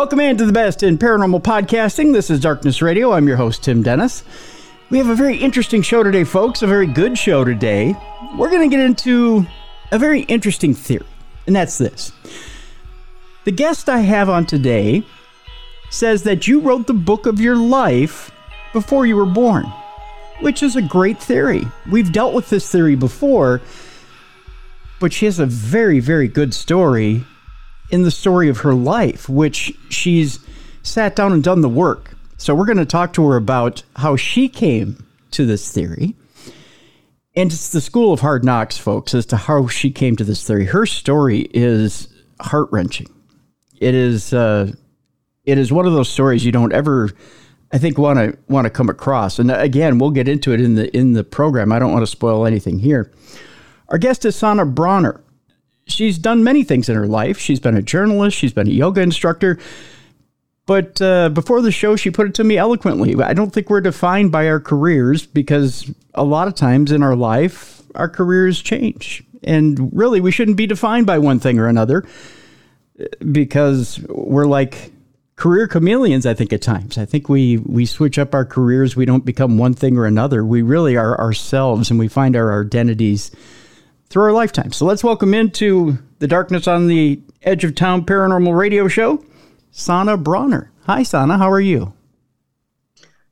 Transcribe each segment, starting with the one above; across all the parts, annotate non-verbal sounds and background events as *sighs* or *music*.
Welcome into the best in paranormal podcasting. This is Darkness Radio. I'm your host, Tim Dennis. We have a very interesting show today, folks, a very good show today. We're going to get into a very interesting theory, and that's this. The guest I have on today says that you wrote the book of your life before you were born, which is a great theory. We've dealt with this theory before, but she has a very, very good story in the story of her life, which she's sat down and done the work. So we're going to talk to her about how she came to this theory. And it's the school of hard knocks, folks, as to how she came to this theory. Her story is heart wrenching. It is uh, it is one of those stories you don't ever, I think, want to want to come across. And again, we'll get into it in the in the program. I don't want to spoil anything here. Our guest is Sana Brauner she's done many things in her life. She's been a journalist, she's been a yoga instructor. But uh, before the show, she put it to me eloquently. I don't think we're defined by our careers because a lot of times in our life, our careers change. And really, we shouldn't be defined by one thing or another because we're like career chameleons, I think, at times. I think we, we switch up our careers. We don't become one thing or another. We really are ourselves and we find our identities through our lifetime. So let's welcome into the Darkness on the Edge of Town Paranormal Radio Show, Sana Brauner. Hi, Sana. How are you?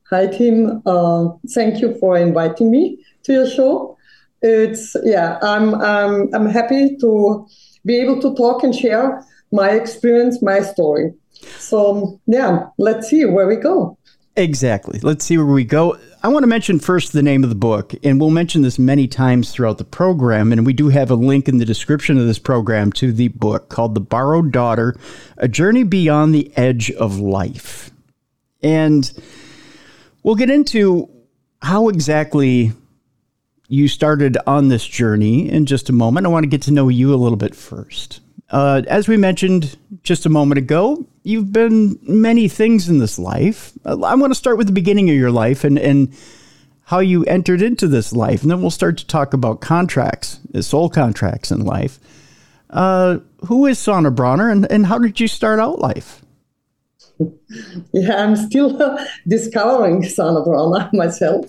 Hi, Tim. Uh, thank you for inviting me to your show. It's yeah, I'm I'm I'm happy to be able to talk and share my experience, my story. So yeah, let's see where we go. Exactly. Let's see where we go. I want to mention first the name of the book, and we'll mention this many times throughout the program. And we do have a link in the description of this program to the book called The Borrowed Daughter A Journey Beyond the Edge of Life. And we'll get into how exactly you started on this journey in just a moment. I want to get to know you a little bit first. Uh, as we mentioned just a moment ago, you've been many things in this life. Uh, I want to start with the beginning of your life and, and how you entered into this life. And then we'll start to talk about contracts, uh, soul contracts in life. Uh, who is Sana Brauner and, and how did you start out life? *laughs* yeah, I'm still uh, *laughs* discovering *laughs* Sana Brauner myself.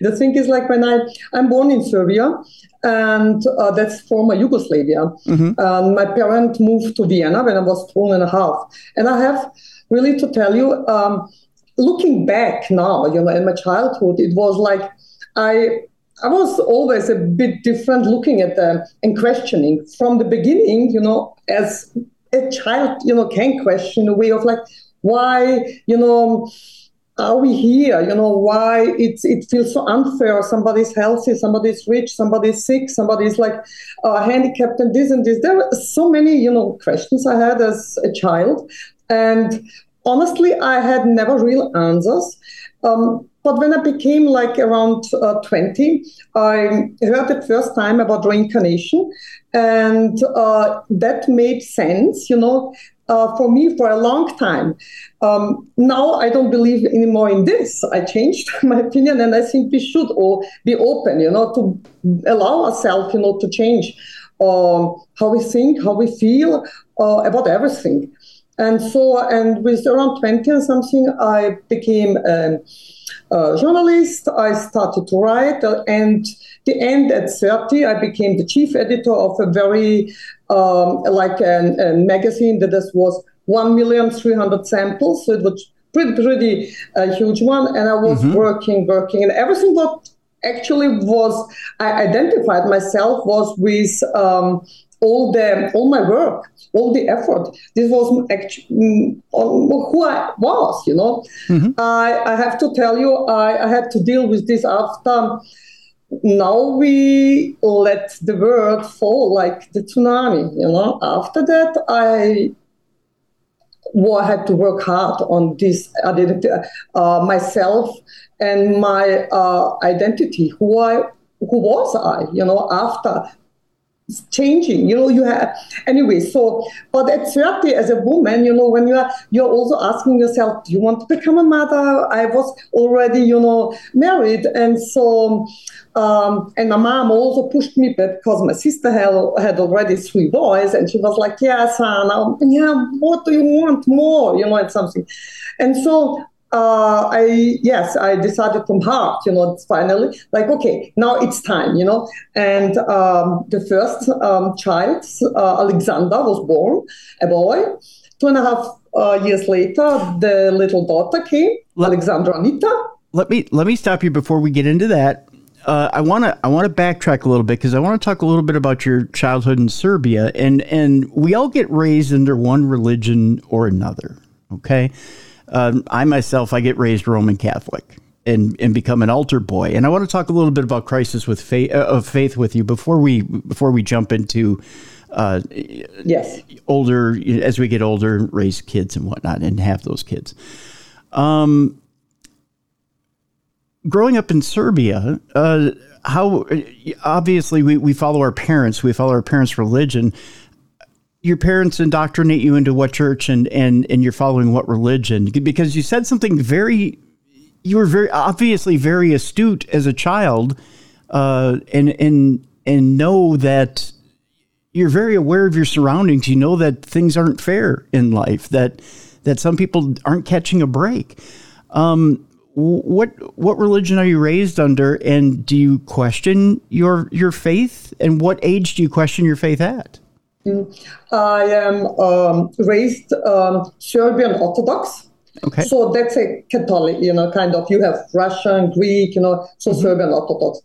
the thing is, like when I I'm born in Serbia, and uh, that's former Yugoslavia. Mm-hmm. Um, my parents moved to Vienna when I was two and a half, and I have really to tell you, um, looking back now, you know, in my childhood, it was like I I was always a bit different looking at them and questioning from the beginning, you know, as a child, you know, can question a way of like, why, you know, are we here? You know, why it's it feels so unfair. Somebody's healthy, somebody's rich, somebody's sick, somebody's like uh, handicapped, and this and this. There were so many, you know, questions I had as a child, and honestly, I had never real answers. Um, but when I became like around uh, 20, I heard the first time about reincarnation, and uh, that made sense, you know, uh, for me for a long time. Um, now I don't believe anymore in this. I changed *laughs* my opinion, and I think we should all be open, you know, to allow ourselves, you know, to change uh, how we think, how we feel uh, about everything. And so, and with around 20 and something, I became a, a journalist. I started to write, uh, and the end at 30, I became the chief editor of a very um, like a, a, magazine that this was 1,300 samples. So it was pretty, pretty a uh, huge one. And I was mm-hmm. working, working, and everything that actually was, I identified myself was with um, all the all my work, all the effort. This was actually mm, who I was. You know, mm-hmm. I, I have to tell you, I, I had to deal with this after now we let the world fall like the tsunami you know after that i well, I had to work hard on this identity, uh, myself and my uh, identity. Who I, who was I? You know, after changing you know you have anyway so but at 30 as a woman you know when you are you're also asking yourself do you want to become a mother? I was already you know married and so um, and my mom also pushed me because my sister had, had already three boys and she was like yeah son um, yeah what do you want more? You know and something. And so uh, I yes, I decided from heart, you know, finally, like okay, now it's time, you know. And um, the first um, child, uh, Alexander, was born, a boy. Two and a half uh, years later, the little daughter came, let, Alexandra Anita. Let me let me stop you before we get into that. Uh, I want to I want to backtrack a little bit because I want to talk a little bit about your childhood in Serbia, and and we all get raised under one religion or another. Okay, um, I myself, I get raised Roman Catholic and and become an altar boy. And I want to talk a little bit about crisis with faith uh, of faith with you before we before we jump into uh, yes older as we get older, raise kids and whatnot, and have those kids. Um, growing up in Serbia, uh, how obviously we, we follow our parents, we follow our parents' religion your parents indoctrinate you into what church and and and you're following what religion. Because you said something very you were very obviously very astute as a child uh, and and and know that you're very aware of your surroundings. You know that things aren't fair in life that that some people aren't catching a break. Um, what what religion are you raised under? And do you question your your faith? And what age do you question your faith at I am um, raised um, Serbian Orthodox. Okay. So that's a Catholic, you know, kind of. You have Russian, Greek, you know, so mm-hmm. Serbian Orthodox.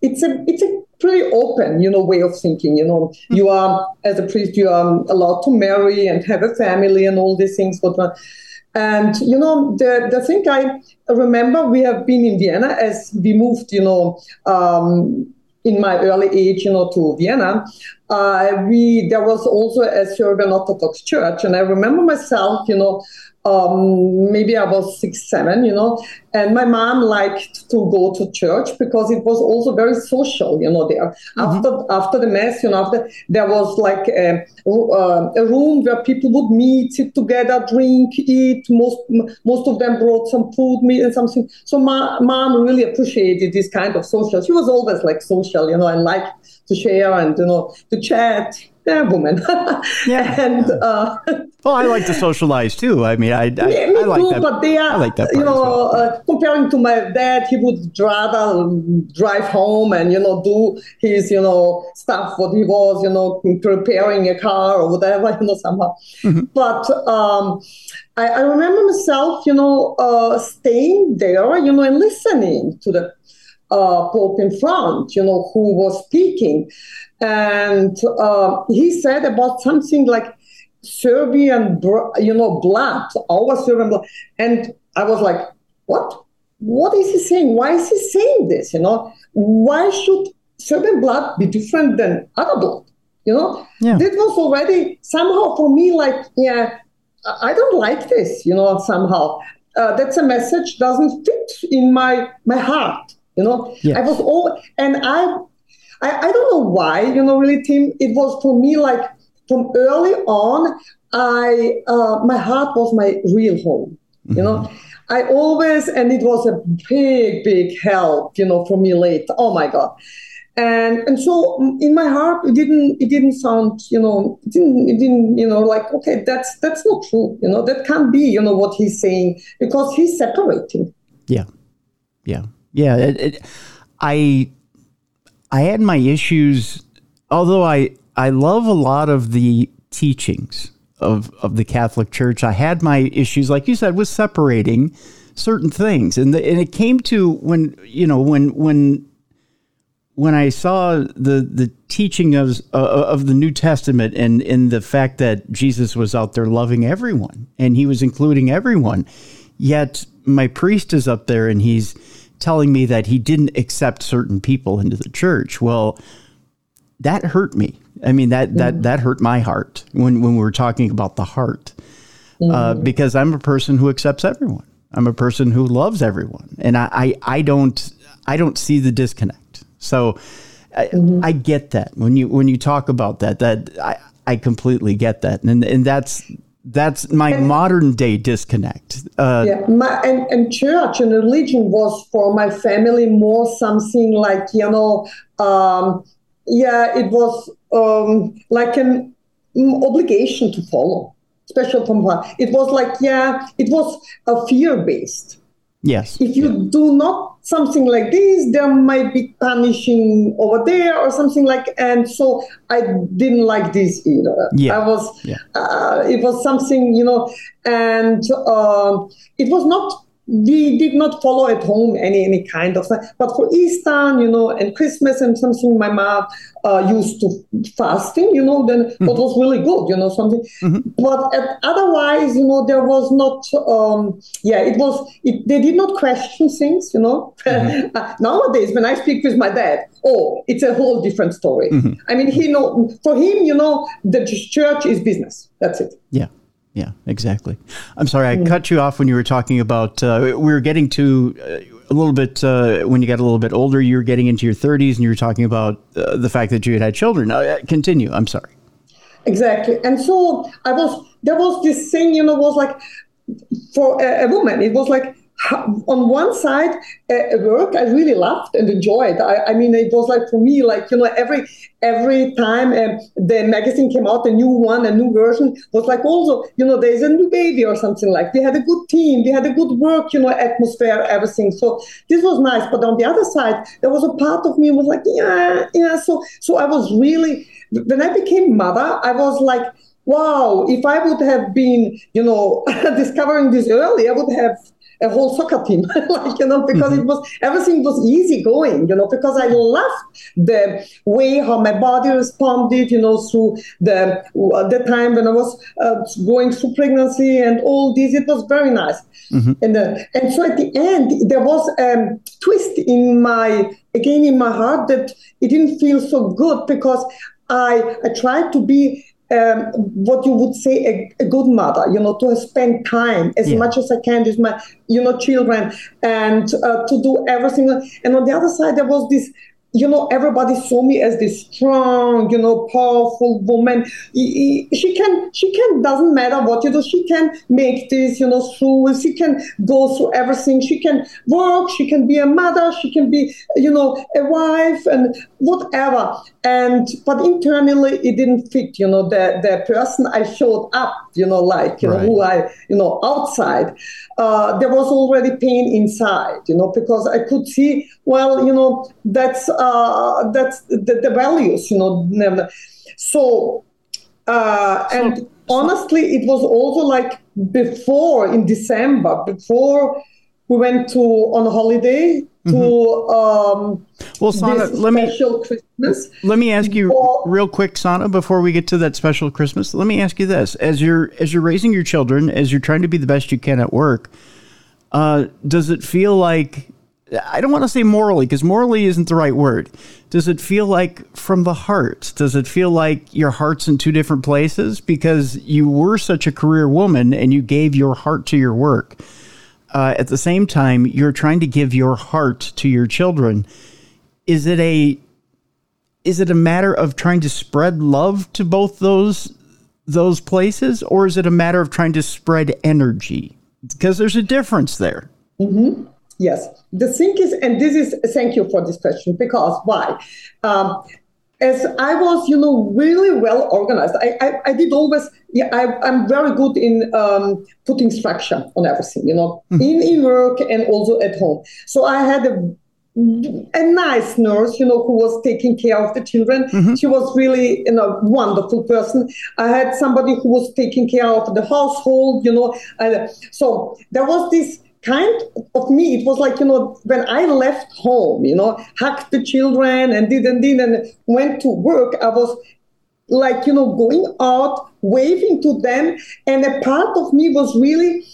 It's a it's a pretty open, you know, way of thinking. You know, mm-hmm. you are as a priest, you are allowed to marry and have a family and all these things. But and you know, the the thing I remember, we have been in Vienna as we moved, you know. Um, in my early age, you know, to Vienna, uh, we there was also a Serbian Orthodox church, and I remember myself, you know, um, maybe I was six, seven, you know, and my mom liked to go to church because it was also very social, you know, there. Mm-hmm. After after the mass, you know, after there was like a, uh, a room where people would meet, sit together, drink, eat. Most most of them brought some food, meat, and something. So my mom really appreciated this kind of social. She was always like social, you know, and liked to share and you know to chat yeah, woman. yeah. *laughs* and uh, well, I like to socialize too. I mean, I, I, me, me I like too, that. But they are, I like that. you know, well. uh, comparing to my dad, he would rather drive home and you know do his you know stuff what he was you know preparing a car or whatever *laughs* you know somehow. Mm-hmm. But um, I, I, remember myself, you know, uh, staying there, you know, and listening to the uh, Pope in front, you know, who was speaking. And uh, he said about something like Serbian, you know, blood, our Serbian blood. And I was like, what? What is he saying? Why is he saying this? You know, why should Serbian blood be different than other blood? You know, yeah. that was already somehow for me like, yeah, I don't like this. You know, somehow uh, that's a message doesn't fit in my my heart. You know, yes. I was all, and I, I, I don't know why. You know, really, Tim. It was for me like from early on. I, uh, my heart was my real home. Mm-hmm. You know, mm-hmm. I always, and it was a big, big help. You know, for me late. Oh my God. And and so in my heart, it didn't it didn't sound you know it didn't it didn't you know like okay that's that's not true you know that can't be you know what he's saying because he's separating. Yeah, yeah yeah. It, it, I I had my issues, although I I love a lot of the teachings of of the Catholic Church. I had my issues, like you said, with separating certain things, and the, and it came to when you know when when when I saw the the teaching of uh, of the New Testament and in the fact that Jesus was out there loving everyone and he was including everyone, yet my priest is up there and he's telling me that he didn't accept certain people into the church. Well, that hurt me. I mean that that mm. that hurt my heart when when we were talking about the heart, uh, mm. uh, because I'm a person who accepts everyone. I'm a person who loves everyone, and I, I I don't I don't see the disconnect. So I, mm-hmm. I get that when you when you talk about that. That I I completely get that, and and that's that's my and, modern day disconnect. Uh, yeah, my, and, and church and religion was for my family more something like you know, um, yeah, it was um, like an obligation to follow, special from what It was like yeah, it was a fear based. Yes. If you yeah. do not something like this, there might be punishing over there or something like. And so I didn't like this either. Yeah. I was. Yeah. Uh, it was something you know, and uh, it was not we did not follow at home any any kind of but for easter you know and christmas and something my mom uh, used to fasting you know then mm-hmm. that was really good you know something mm-hmm. but at, otherwise you know there was not um, yeah it was it, they did not question things you know *laughs* mm-hmm. uh, nowadays when i speak with my dad oh it's a whole different story mm-hmm. i mean he know for him you know the church is business that's it yeah yeah, exactly. I'm sorry, I cut you off when you were talking about. Uh, we were getting to uh, a little bit uh, when you got a little bit older. You were getting into your 30s, and you were talking about uh, the fact that you had had children. Uh, continue. I'm sorry. Exactly, and so I was. There was this thing, you know, was like for a, a woman. It was like on one side, work I really loved and enjoyed. I, I, mean, it was like for me, like you know, every every time uh, the magazine came out, a new one, a new version was like also, you know, there's a new baby or something like. We had a good team, we had a good work, you know, atmosphere, everything. So this was nice. But on the other side, there was a part of me was like, yeah, yeah. So so I was really when I became mother, I was like wow, if I would have been, you know, *laughs* discovering this early, I would have a whole soccer team, *laughs* like you know, because mm-hmm. it was everything was easy going, you know, because I loved the way how my body responded, you know, through the the time when I was uh, going through pregnancy and all this. It was very nice, mm-hmm. and uh, and so at the end there was a twist in my again in my heart that it didn't feel so good because I I tried to be um, what you would say a, a, good mother, you know, to spend time as yeah. much as I can with my, you know, children and uh, to do everything. And on the other side, there was this you know, everybody saw me as this strong, you know, powerful woman. She can, she can, doesn't matter what you do, she can make this, you know, through, she can go through everything. She can work, she can be a mother, she can be, you know, a wife and whatever. And, but internally it didn't fit, you know, the, the person I showed up, you know, like, you right. know, who I, you know, outside. Uh, there was already pain inside, you know, because I could see, well, you know, that's, uh, that's the, the, values, you know. Never. So, uh, and honestly, it was also like before in December, before we went to on holiday mm-hmm. um, well, Sana, let me Christmas. Let me ask you before, real quick, Sana, before we get to that special Christmas. Let me ask you this: as you're as you're raising your children, as you're trying to be the best you can at work, uh, does it feel like I don't want to say morally because morally isn't the right word. Does it feel like from the heart? Does it feel like your heart's in two different places because you were such a career woman and you gave your heart to your work? Uh, at the same time, you're trying to give your heart to your children. Is it a is it a matter of trying to spread love to both those those places, or is it a matter of trying to spread energy? Because there's a difference there. Mm-hmm. Yes, the thing is, and this is thank you for this question because why? Um, as I was, you know, really well organized. I, I, I did always, yeah, I, am very good in um, putting structure on everything, you know, mm-hmm. in, in work and also at home. So I had a a nice nurse, you know, who was taking care of the children. Mm-hmm. She was really, you know, wonderful person. I had somebody who was taking care of the household, you know. So there was this kind of me, it was like, you know, when I left home, you know, hugged the children and did and did and went to work, I was like, you know, going out, waving to them. And a part of me was really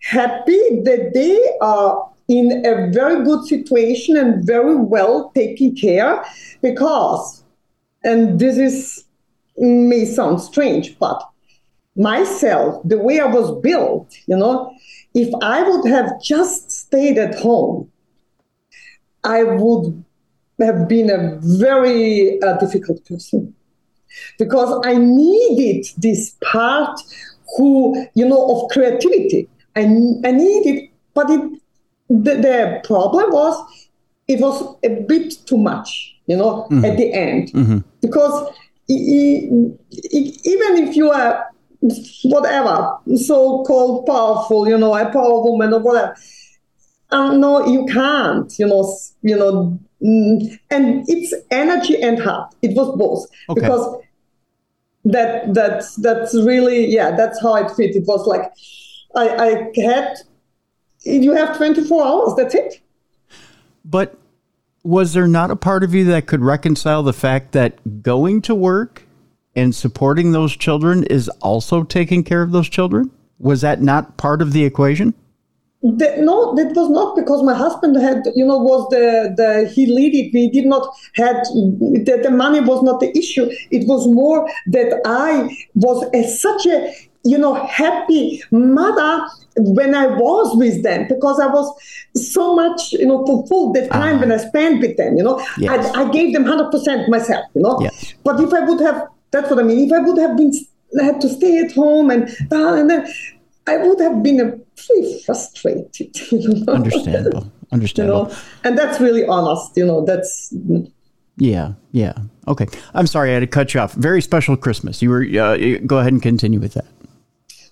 happy that they are in a very good situation and very well taken care because, and this is may sound strange, but myself, the way I was built, you know, if I would have just stayed at home, I would have been a very uh, difficult person because I needed this part who, you know, of creativity. I, I needed, but it, the, the problem was it was a bit too much, you know, mm-hmm. at the end. Mm-hmm. Because even if you are whatever, so called powerful, you know, a power woman or whatever, um, no, you can't, you know, you know, mm, and it's energy and heart. It was both okay. because that that's that's really yeah, that's how it fit. It was like I, I had you have 24 hours. That's it. But was there not a part of you that could reconcile the fact that going to work and supporting those children is also taking care of those children? Was that not part of the equation? The, no, that was not because my husband had, you know, was the, the he lead it. We did not had the, the money was not the issue. It was more that I was a, such a you know, happy mother when I was with them because I was so much, you know, fulfilled the time uh when I spent with them, you know. Yes. I, I, gave them 100% myself, you know. Yes. But if I would have, that's what I mean, if I would have been, had to stay at home and, and then I would have been a pretty frustrated. *laughs* You know? Understandable. Understandable. *laughs* You know? And that's really honest, you know, that's. Yeah, yeah. Okay. I'm sorry I had to cut you off. Very special Christmas. You were, uh, go ahead and continue with that.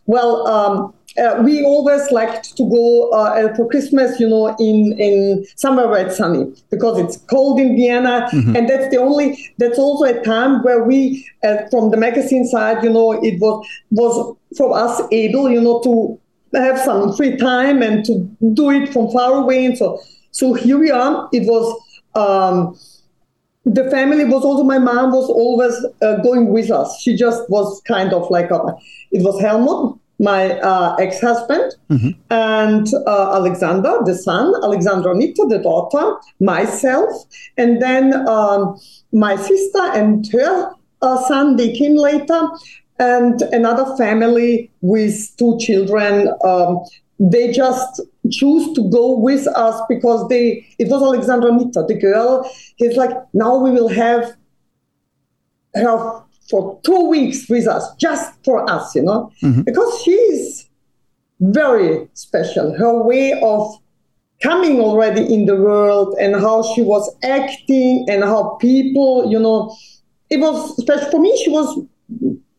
Well, um, uh, we always liked to go uh, for Christmas, you know, in in somewhere where it's sunny because it's cold in Vienna, mm-hmm. and that's the only. That's also a time where we, uh, from the magazine side, you know, it was was for us able, you know, to have some free time and to do it from far away, and so so here we are. It was. Um, the family was also my mom was always uh, going with us. She just was kind of like a, it was Helmut, my uh, ex-husband, mm-hmm. and uh, Alexander, the son, Alexandra Anita, the daughter, myself, and then um, my sister and her uh, son. They came later, and another family with two children. Um, they just choose to go with us because they. It was Alexandra Anita, the girl. He's like, now we will have her for two weeks with us, just for us, you know, mm-hmm. because she's very special. Her way of coming already in the world and how she was acting and how people, you know, it was special for me. She was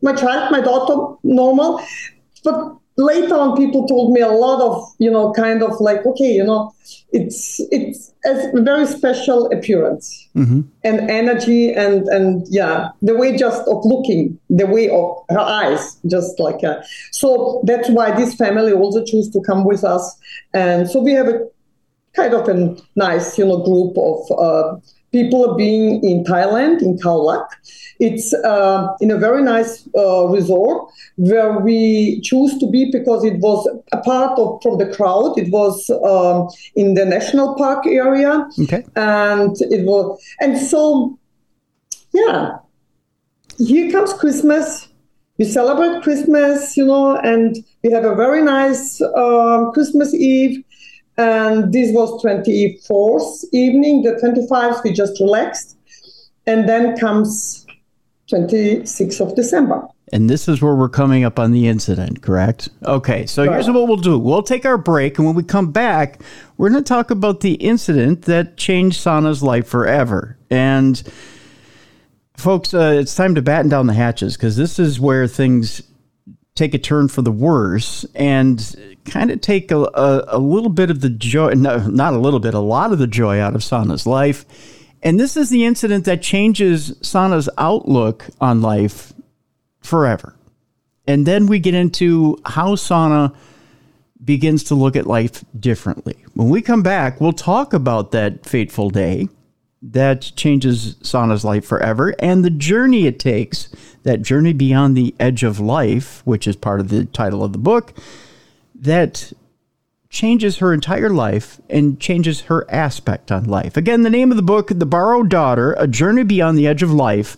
my child, my daughter, normal, but later on people told me a lot of you know kind of like okay you know it's it's a very special appearance mm-hmm. and energy and and yeah the way just of looking the way of her eyes just like uh, so that's why this family also choose to come with us and so we have a kind of a nice you know group of uh, people are being in Thailand, in Khao Lak. It's uh, in a very nice uh, resort where we choose to be because it was a part of from the crowd. It was um, in the national park area, okay. and it was and so yeah. Here comes Christmas. We celebrate Christmas, you know, and we have a very nice um, Christmas Eve and this was 24th evening. The 25th, we just relaxed. And then comes 26th of December. And this is where we're coming up on the incident, correct? Okay, so right. here's what we'll do. We'll take our break, and when we come back, we're going to talk about the incident that changed Sana's life forever. And folks, uh, it's time to batten down the hatches because this is where things take a turn for the worse and kind of take a, a, a, little bit of the joy, no, not a little bit, a lot of the joy out of Sana's life. And this is the incident that changes Sana's outlook on life forever. And then we get into how Sana begins to look at life differently. When we come back, we'll talk about that fateful day that changes Sana's life forever and the journey it takes, that journey beyond the edge of life, which is part of the title of the book, that changes her entire life and changes her aspect on life. Again, the name of the book, The Borrowed Daughter A Journey Beyond the Edge of Life.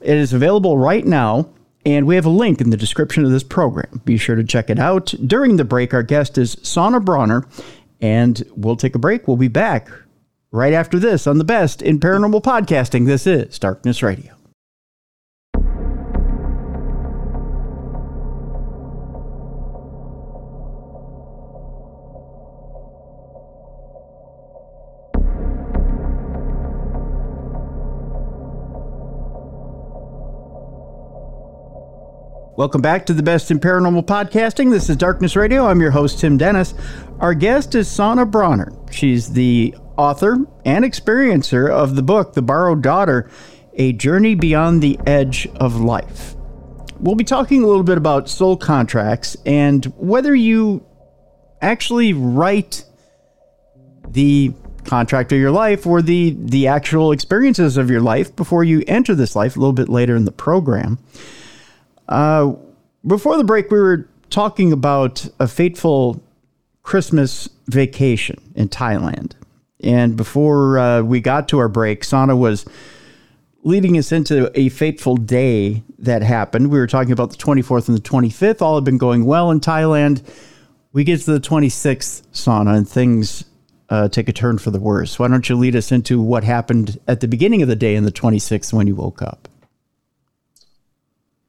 It is available right now. And we have a link in the description of this program. Be sure to check it out. During the break, our guest is Sana Brauner, and we'll take a break. We'll be back right after this on the best in paranormal podcasting. This is Darkness Radio. Welcome back to the Best in Paranormal Podcasting. This is Darkness Radio. I'm your host, Tim Dennis. Our guest is Sana Brauner. She's the author and experiencer of the book, The Borrowed Daughter A Journey Beyond the Edge of Life. We'll be talking a little bit about soul contracts and whether you actually write the contract of your life or the, the actual experiences of your life before you enter this life a little bit later in the program. Uh, before the break, we were talking about a fateful Christmas vacation in Thailand. And before uh, we got to our break, Sana was leading us into a fateful day that happened. We were talking about the 24th and the 25th. All had been going well in Thailand. We get to the 26th, Sana, and things uh, take a turn for the worse. Why don't you lead us into what happened at the beginning of the day in the 26th when you woke up?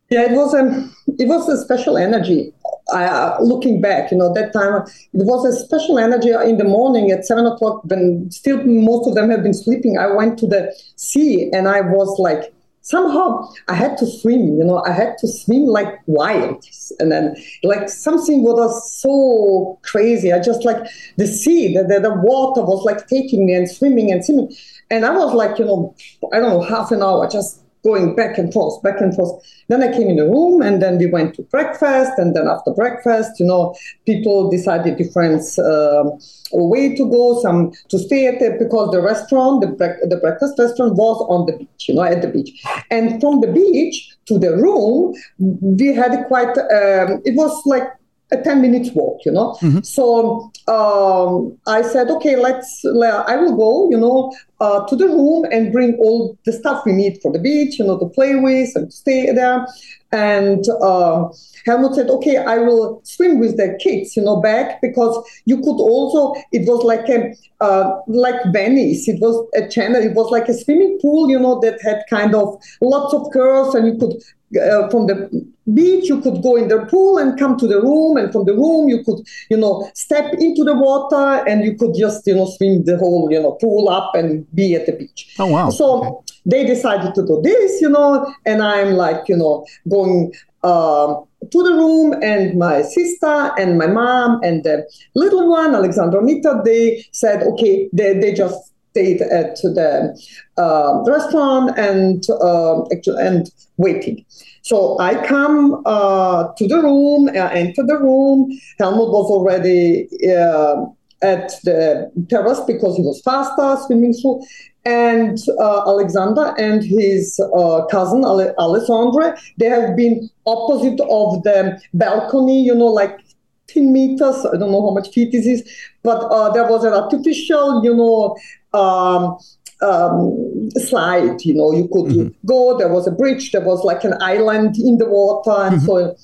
Yeah, it was a um, it was a special energy. Uh, looking back, you know, that time it was a special energy in the morning at seven o'clock when still most of them have been sleeping. I went to the sea and I was like, somehow I had to swim, you know, I had to swim like wild. And then like something was so crazy. I just like the sea, the, the, the water was like taking me and swimming and swimming. And I was like, you know, I don't know, half an hour just going back and forth, back and forth. Then I came in the room and then we went to breakfast. And then after breakfast, you know, people decided different uh, way to go, some to stay at it because the restaurant, the, bre- the breakfast restaurant was on the beach, you know, at the beach. And from the beach to the room, we had quite, um, it was like a 10 minutes walk, you know. Mm-hmm. So um, I said, okay, let's, I will go, you know, uh, to the room and bring all the stuff we need for the beach, you know, to play with and to stay there. And uh, Helmut said, okay, I will swim with the kids, you know, back because you could also, it was like a, uh, like Venice. It was a channel. It was like a swimming pool, you know, that had kind of lots of curves and you could uh, from the beach you could go in the pool and come to the room and from the room you could you know step into the water and you could just you know swim the whole you know pool up and be at the beach oh wow so okay. they decided to do this you know and i'm like you know going um, to the room and my sister and my mom and the little one Alexandra Anita they said okay they, they just stayed at the uh, restaurant and uh, and waiting. So I come uh, to the room, I enter the room. Helmut was already uh, at the terrace because he was faster swimming through. And uh, Alexander and his uh, cousin Ale- Alessandre, they have been opposite of the balcony, you know, like 10 meters. I don't know how much feet this is, but uh, there was an artificial, you know, um, um, slide. You know, you could mm-hmm. go. There was a bridge. There was like an island in the water, and mm-hmm. so.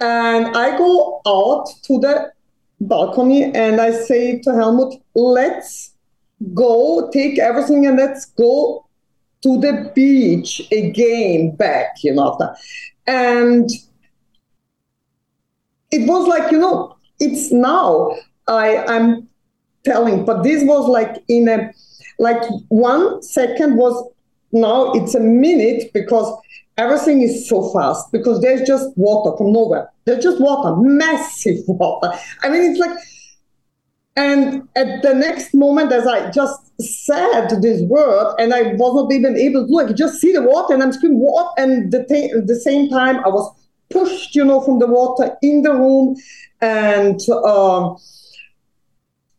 And I go out to the balcony and I say to Helmut, "Let's go, take everything, and let's go to the beach again, back." You know, and it was like you know, it's now I I'm telling, but this was like in a like one second was now it's a minute because everything is so fast because there's just water from nowhere. There's just water, massive *laughs* water. I mean, it's like, and at the next moment, as I just said this word, and I was not even able to look, just see the water, and I'm screaming, what? And the the same time, I was pushed, you know, from the water in the room, and um,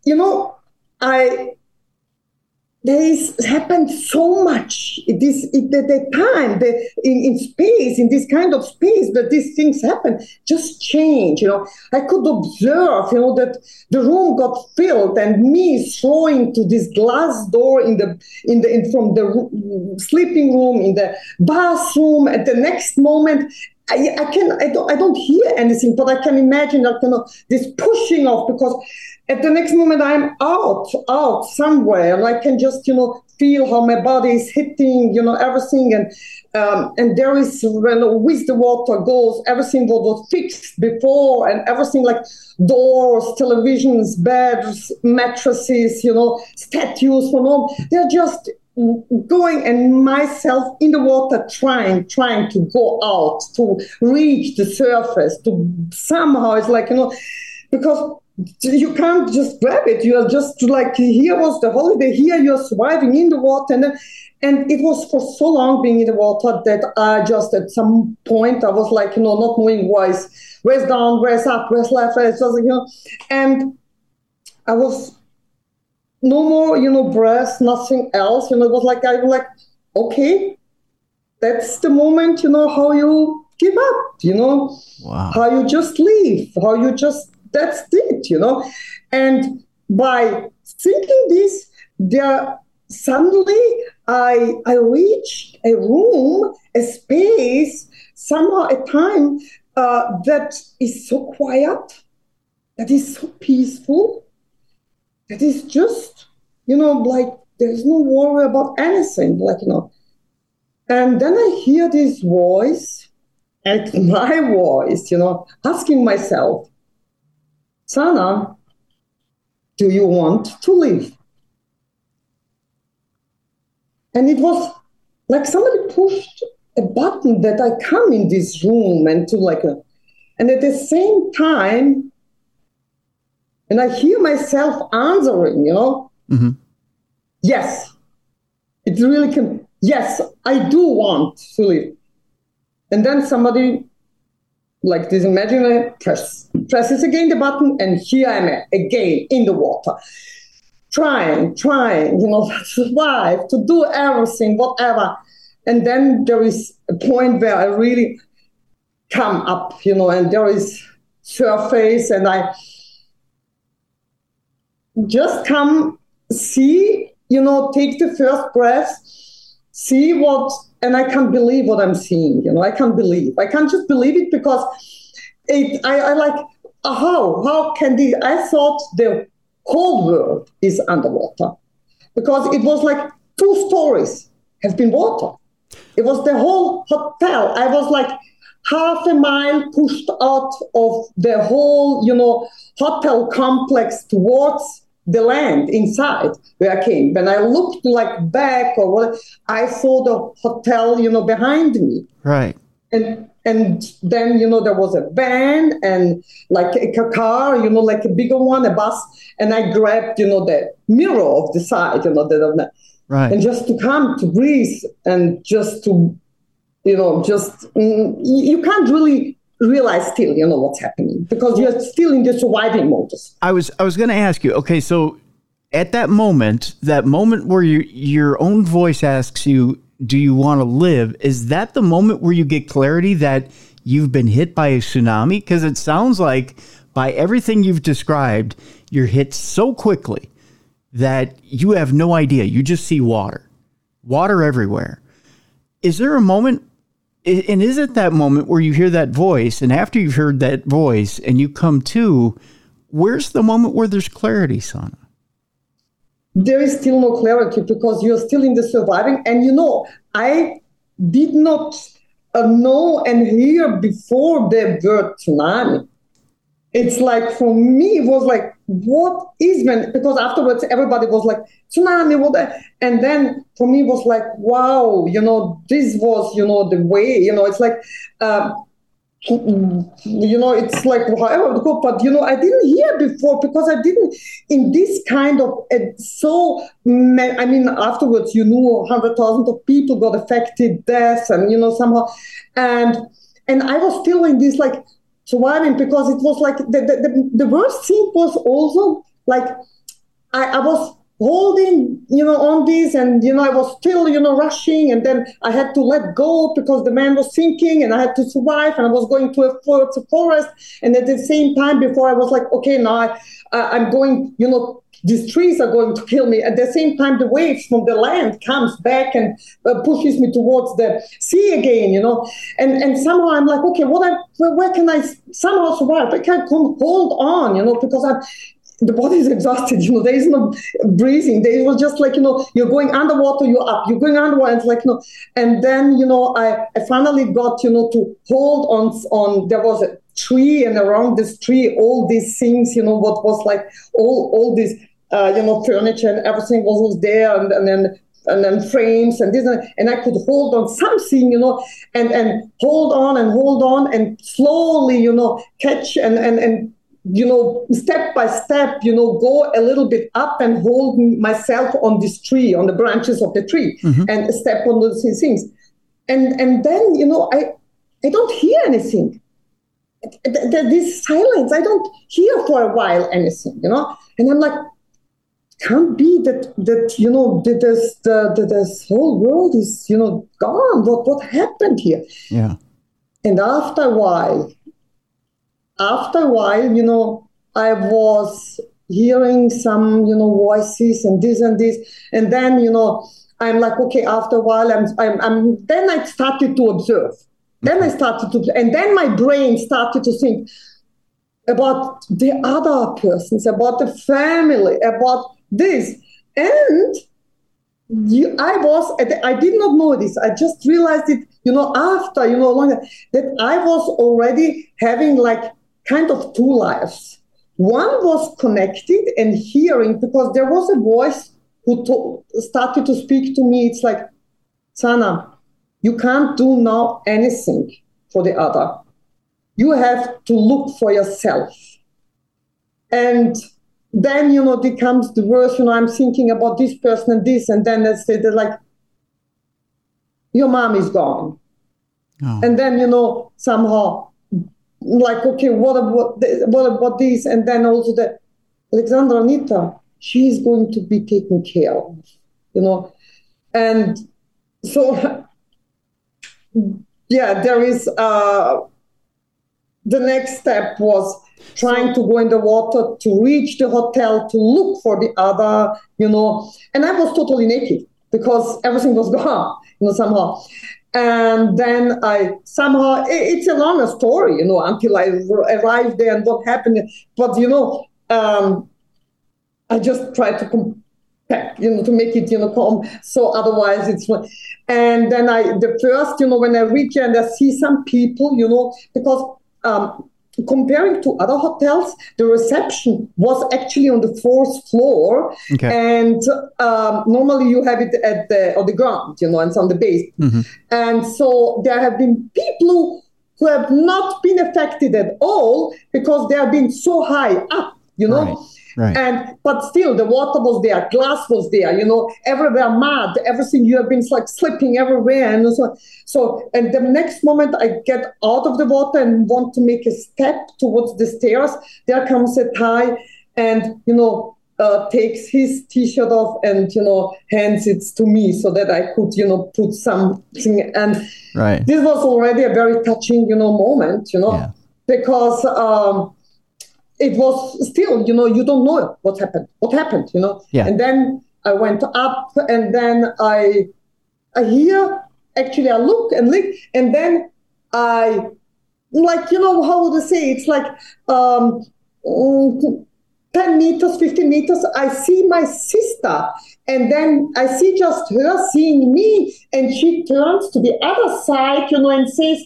you know, I there's happened so much this at the time the, in, in space in this kind of space that these things happen. Just change you know. I could observe you know that the room got filled and me throwing to this glass door in the in the in, from the sleeping room in the bathroom. At the next moment I, I can I don't I don't hear anything, but I can imagine that you know this pushing off because at the next moment I'm out, out somewhere, and I can just, you know, feel how my body is hitting, you know, everything, and um, and there is when with the water goes, everything what was fixed before, and everything like doors, televisions, beds, mattresses, you know, statues, from home, they're just going and myself in the water trying trying to go out to reach the surface to somehow it's like you know because you can't just grab it. You are just like here was the holiday. Here you're surviving in the water, and and it was for so long being in the water that I just at some point I was like you know not knowing where's where's down, where's up, where's left, where's just you know, and I was no more you know breath, nothing else. You know, it was like I was like okay, that's the moment. You know how you give up. You know wow. how you just leave, how you just that's it, you know. And by thinking this, there suddenly I I reached a room, a space, somehow a time uh, that is so quiet, that is so peaceful, that is just, you know, like there's no worry about anything, like you know. And then I hear this voice, and *laughs* my voice, you know, asking myself, Sana, do you want to live? And it was like somebody pushed a button that I come in this room and to like a, and at the same time, and I hear myself answering, you know, mm-hmm. yes, it really can, yes, I do want to live. And then somebody like this imaginary press presses again the button and here i am again in the water. Trying trying you know *laughs* to survive to do everything whatever. And then there is a point where i really come up you know and there is surface and i just come see you know take the first breath see what and I can't believe what I'm seeing. You know, I can't believe. I can't just believe it because it. I, I like how how can the? I thought the whole world is underwater because it was like two stories have been water. It was the whole hotel. I was like half a mile pushed out of the whole, you know, hotel complex towards the land inside where I came. When I looked like back or what, I saw the hotel, you know, behind me. Right. And and then you know there was a van and like a car, you know, like a bigger one, a bus, and I grabbed, you know, the mirror of the side, you know, the, right. and just to come to breathe and just to, you know, just mm, you can't really realize still you know what's happening because you're still in the surviving mode i was i was going to ask you okay so at that moment that moment where you, your own voice asks you do you want to live? Is that the moment where you get clarity that you've been hit by a tsunami? Because it sounds like by everything you've described you're hit so quickly that you have no idea. You just see water water everywhere. Is there a moment and is it that moment where you hear that voice and after you've heard that voice and you come to where's the moment where there's clarity sana? There is still no clarity because you're still in the surviving. And you know i did not uh, know and hear before the word tsunami it's like for me it was like what is man because afterwards everybody was like tsunami what and then for me it was like wow you know this was you know the way you know it's like um, you know it's like however but you know i didn't hear before because i didn't in this kind of uh, so i mean afterwards you knew 100000 of people got affected deaths and you know somehow and and i was feeling this like surviving because it was like the, the, the, the worst thing was also like I, I was holding you know on this and you know i was still you know rushing and then i had to let go because the man was sinking and i had to survive and i was going to a, forest and at the same time before i was like okay now I, i'm going you know these trees are going to kill me. At the same time, the waves from the land comes back and uh, pushes me towards the sea again, you know. And and somehow I'm like, okay, what I where, can I somehow survive? I can't hold on, you know, because I'm the body is *laughs* exhausted. You know, there is no breathing. They was just like, you know, you're going underwater, you're up, you're going underwater. It's like, you know, and then, you know, I, I finally got, you know, to hold on, on, there was a tree and around this tree, all these things, you know, what was like all, all this, uh, you know, furniture and everything was, was there. And, and then and then frames and this and I could hold on something, you know, and and hold on and hold on and slowly, you know, catch and and and you know, step by step, you know, go a little bit up and hold myself on this tree, on the branches of the tree, mm-hmm. and step on those things. And and then, you know, I I don't hear anything. This silence, I don't hear for a while anything, you know. And I'm like, can't be that that you know that this the, the, this whole world is you know gone. What what happened here? Yeah. And after a while, after a while, you know, I was hearing some, you know, voices and this and this, and then, you know, I'm like, okay. After a while, I'm, I'm, I'm then I started to observe. Then I started to, and then my brain started to think about the other persons, about the family, about this, and you, I was, I did not know this. I just realized it, you know, after, you know, longer, that I was already having like kind of two lives. One was connected and hearing because there was a voice who to- started to speak to me. It's like, Sana, you can't do now anything for the other. You have to look for yourself. And then, you know, it comes the worst you know, I'm thinking about this person and this, and then they say, they're like, your mom is gone. Oh. And then, you know, somehow like, okay, what about this, what about this? And then also the Alexandra Anita, she's going to be taken care of, you know. And so, *laughs* yeah, there is uh, the next step was trying to go in the water to reach the hotel to look for the other, you know. And I was totally naked because everything was *laughs* gone, you know, somehow and then I somehow it's a longer story, you know, until I arrived there and what happened. But you know, um, I just tried to compact, you know, to make it, you know, calm. So otherwise, it's. And then I, the first, you know, when I reach and I see some people, you know, because um, comparing to other hotels, the reception was actually on the fourth floor, okay. and um, normally you have it at the on the ground, you know, and it's on the base. Mm-hmm. And so there have been people who have not been affected at all because they have been so high up, you know. Right. Right. And but still, the water was there, glass was there, you know, everywhere mud, everything. You have been like slipping everywhere, and so so. And the next moment, I get out of the water and want to make a step towards the stairs. There comes a Thai, and you know, uh, takes his t-shirt off and you know hands it to me so that I could you know put something. And right. this was already a very touching you know moment, you know, yeah. because. Um, it was still, you know, you don't know what happened. What happened, you know? Yeah. And then I went up, and then I, I hear. Actually, I look and look, and then I, like, you know, how would I say? It's like um, mm, 10 meters, 15 meters, I see my sister. And then I see just her seeing me. And she turns to the other side, you know, and says,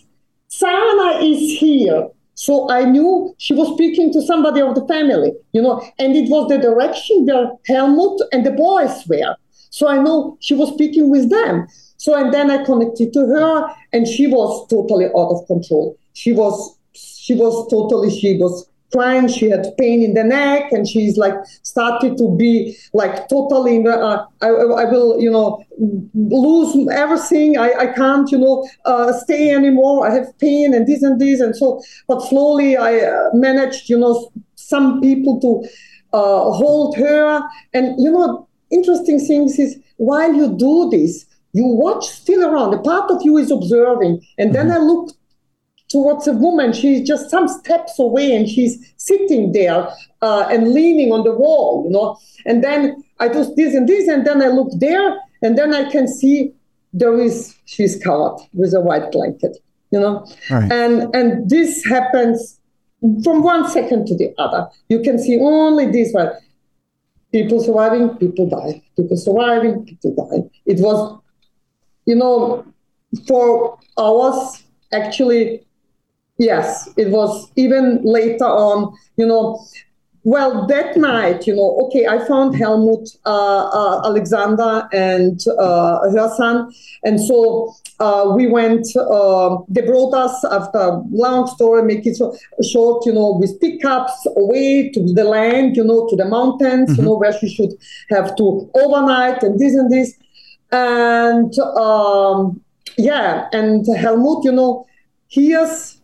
Sana is here. So I knew she was speaking to somebody of the family, you know, and it was the direction where Helmut and the boys were. So I know she was speaking with them. So and then I connected to her, and she was totally out of control. She was, she was totally, she was crying. She had pain in the neck, and she's like started to be like totally. Uh, I, I will, you know, lose everything. I, I can't, you know, uh, stay anymore. I have pain and this and this, and so. But slowly, I uh, managed, you know, some people to uh, hold her, and you know, interesting things is while you do this. You watch still around. A part of you is observing, and then mm-hmm. I look towards a woman. She's just some steps away and she's sitting there uh, and leaning on the wall, you know. And then I do this and this, and then I look there, and then I can see there is she's covered with a white blanket, you know. Right. And and this happens from one second to the other. You can see only this one. People surviving, people die. People surviving, people die. It was, you know, for hours, actually, yes, it was even later on, you know, well, that night, you know, okay, I found Helmut, uh, uh, Alexander, and uh, her son, and so uh, we went. Uh, they brought us after long story, make it so short, you know, with pickups away to the land, you know, to the mountains, mm-hmm. you know, where she should have to overnight and this and this, and um, yeah, and Helmut, you know, hears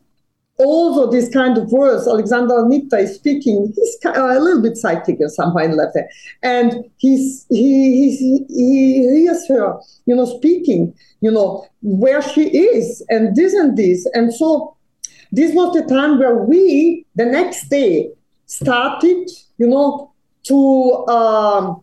also this kind of words Alexandra Anita is speaking he's a little bit psychic or somehow in left and he's he, he he hears her you know speaking you know where she is and this and this. And so this was the time where we the next day started you know to um,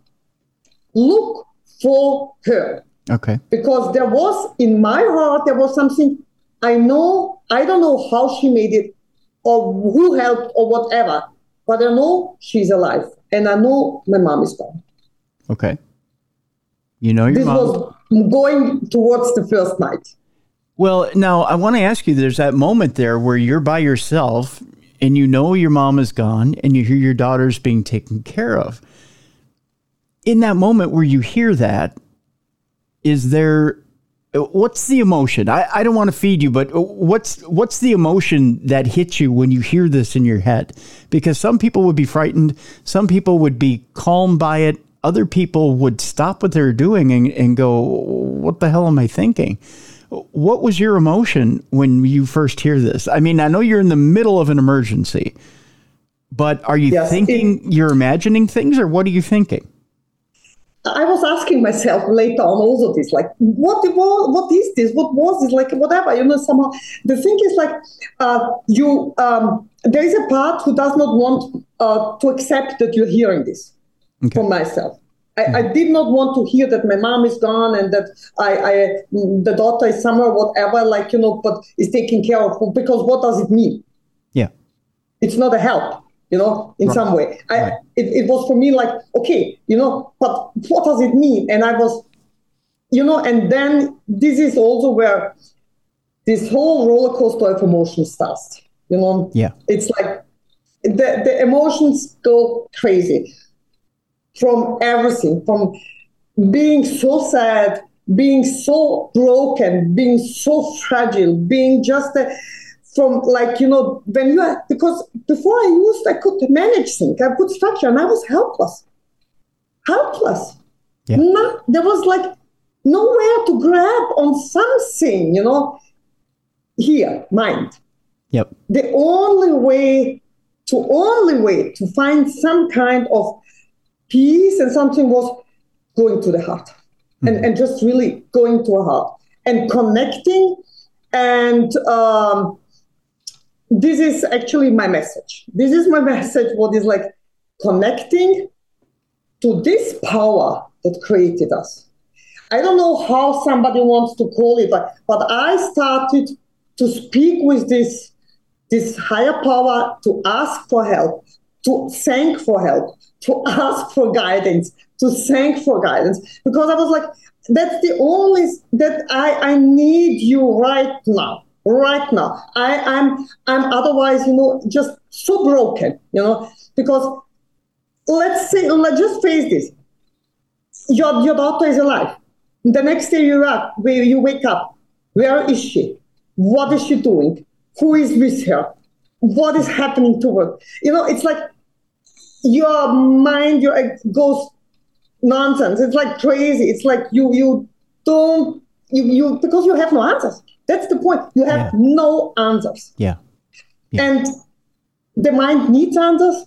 look for her. Okay. Because there was in my heart there was something I know, I don't know how she made it or who helped or whatever, but I know she's alive and I know my mom is gone. Okay. You know your this mom. was going towards the first night. Well, now I want to ask you there's that moment there where you're by yourself and you know your mom is gone and you hear your daughter's being taken care of. In that moment where you hear that, is there Uh, what's the emotion? I, I don't want to feed you but uh, what's what's the emotion that hits you when you hear this in your head? Because some people would be frightened some people would be calmed by it other people would stop what they're doing and, and go what the hell am i thinking? What was your emotion when you first hear this? I mean i know you're in the middle of an emergency but are you yes, thinking it, you're imagining things or what are you thinking I was asking myself later on also this, like, what was, what is this? What was this? Like, whatever, you know, somehow. The thing is like, uh, you, um, there is a part who does not want uh, to accept that you're hearing this okay. for myself. I, I, mm-hmm. did not want to hear that my mom is gone and that I, I, the daughter is somewhere, whatever, like, you know, but is taking care of because what does it mean? Yeah. It's not a help you know, in right. some way. I, right. it, it was for me like, okay, you know, but what does it mean? And I was, you know, and then this is also where this whole roller coaster of emotions starts. You know, yeah, it's like the the emotions go crazy from everything, from being so sad, being so broken, being so fragile, being just a from like you know when you are because before I used I could manage things, I put structure, and I was helpless, helpless. Yeah. No, there was like nowhere to grab on something, you know. Here, mind. Yep. The only way to only way to find some kind of peace and something was going to the heart mm-hmm. and, and just really going to a heart and connecting and um, this is actually my message. This is my *laughs* message. What is like connecting to this power that created us. I don't know how somebody wants to call it, but, but I started to speak with this, this higher power to ask for help, to thank for help, to *laughs* ask for guidance, to thank for guidance. Because I was like, that's the only that I, I need you right now right now. I, I'm I'm otherwise, you know, just so broken, you know, because let's say let's just face this. Your your daughter is alive. The next day you're up, where you wake up. Where is she? What is she doing? Who is with her? What is happening to her? You know, it's like your mind your goes nonsense. It's like crazy. It's like you you don't you you because you have no answers. That's the point. You have yeah. no answers. Yeah. yeah. And the mind needs answers.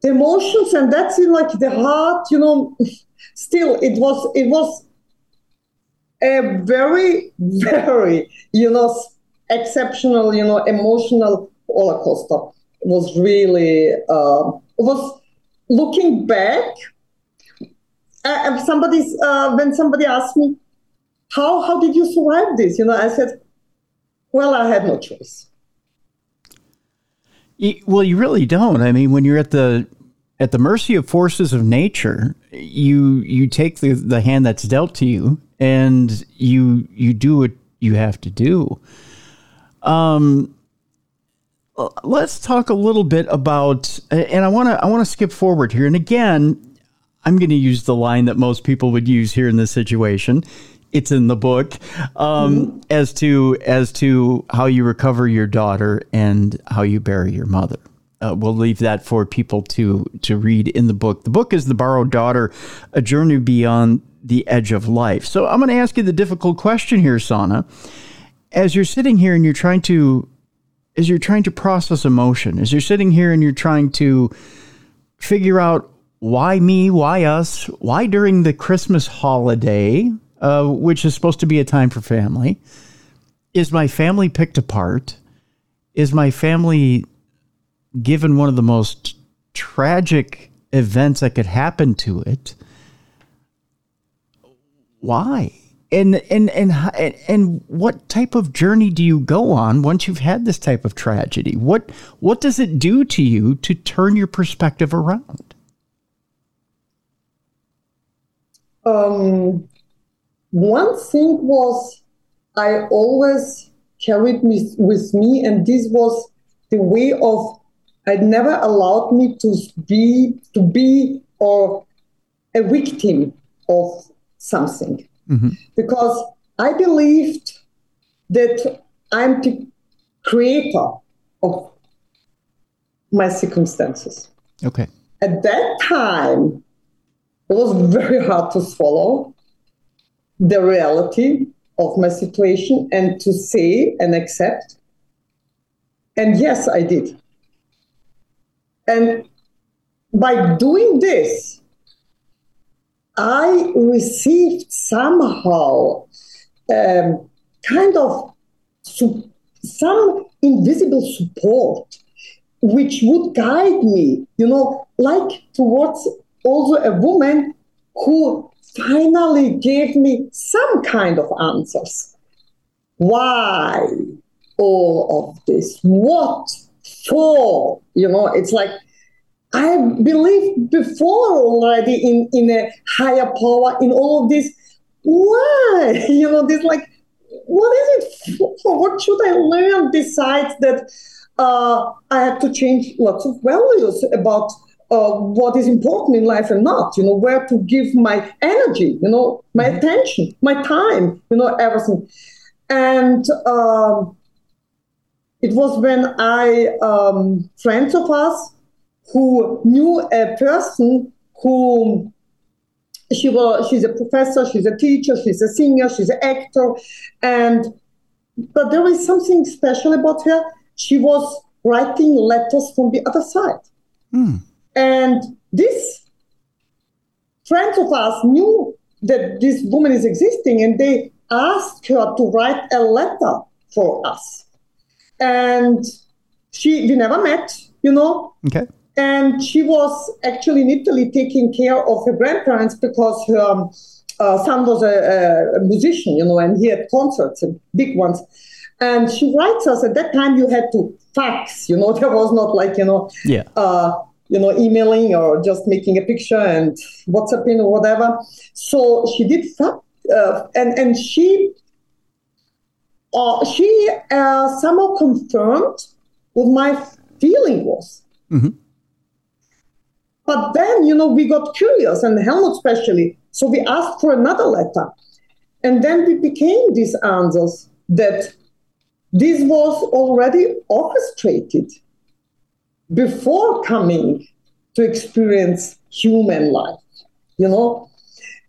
The emotions, and that's in like the heart, you know, *laughs* still it was it was a very, *laughs* very, you know, exceptional, you know, emotional roller coaster. It was really uh, was looking back. Uh, somebody's uh, when somebody asked me how how did you survive this? You know, I said, well, I had no choice. Well, you really don't. I mean, when you're at the at the mercy of forces of nature, you you take the, the hand that's dealt to you and you you do what you have to do. Um let's talk a little bit about and I want to I want to skip forward here and again I'm going to use the line that most people would use here in this situation. It's in the book um, mm-hmm. as to as to how you recover your daughter and how you bury your mother. Uh, we'll leave that for people to to read in the book. The book is The Borrowed Daughter: A Journey Beyond the Edge of Life. So I'm going to ask you the difficult question here, Sana. As you're sitting here and you're trying to as you're trying to process emotion, as you're sitting here and you're trying to figure out why me, why us, why during the Christmas holiday, uh, which is supposed to be a time for family, is my family picked apart? Is my family given one of the most tragic events that could happen to it? Why? and and and and what type of journey do you go on once you've had this type of tragedy what what does it do to you to turn your perspective around um, one thing was i always carried me with me and this was the way of it never allowed me to be to be or a victim of something mm-hmm. because I believed that I'm the creator of my circumstances. Okay. At that time, it was very hard to swallow the reality of my situation and to say and accept. And yes, I did. And by doing this, I received somehow um, kind of su- some invisible support which would guide me, you know, like towards also a woman who finally gave me some kind of answers. Why all of this? What for? You know, it's like I believe before already in, in a higher power, in all of this. Why? *laughs* You know, this like, what is it for? What should I learn besides that uh, I have to change lots of values about uh, what is important in life and not, you know, where to give my energy, you know, my mm-hmm. attention, my time, you know, everything. And um, it was when I, um, friends of us, who knew a person who she was she's a professor she's a teacher she's a singer she's an actor and but there was something special about her she was writing letters from the other side mm. And this friends of us knew that this woman is existing and they asked her to write a letter for us and she we never met you know okay and she was actually in Italy taking care of her grandparents because her um, uh, son was a, a, musician, you know, and he had concerts and big ones. And she writes us at that time you had to fax, you know, *laughs* there was not like, you know, yeah. Uh, you know, emailing or just making a picture and WhatsApping or whatever. So she did fax, uh, and and she uh, she uh, somehow confirmed what my feeling was. Mm-hmm. But then, you know, we got curious, and Helmut especially. So we asked for another letter. And then we became these answers that this was already orchestrated before coming to experience human life, you know?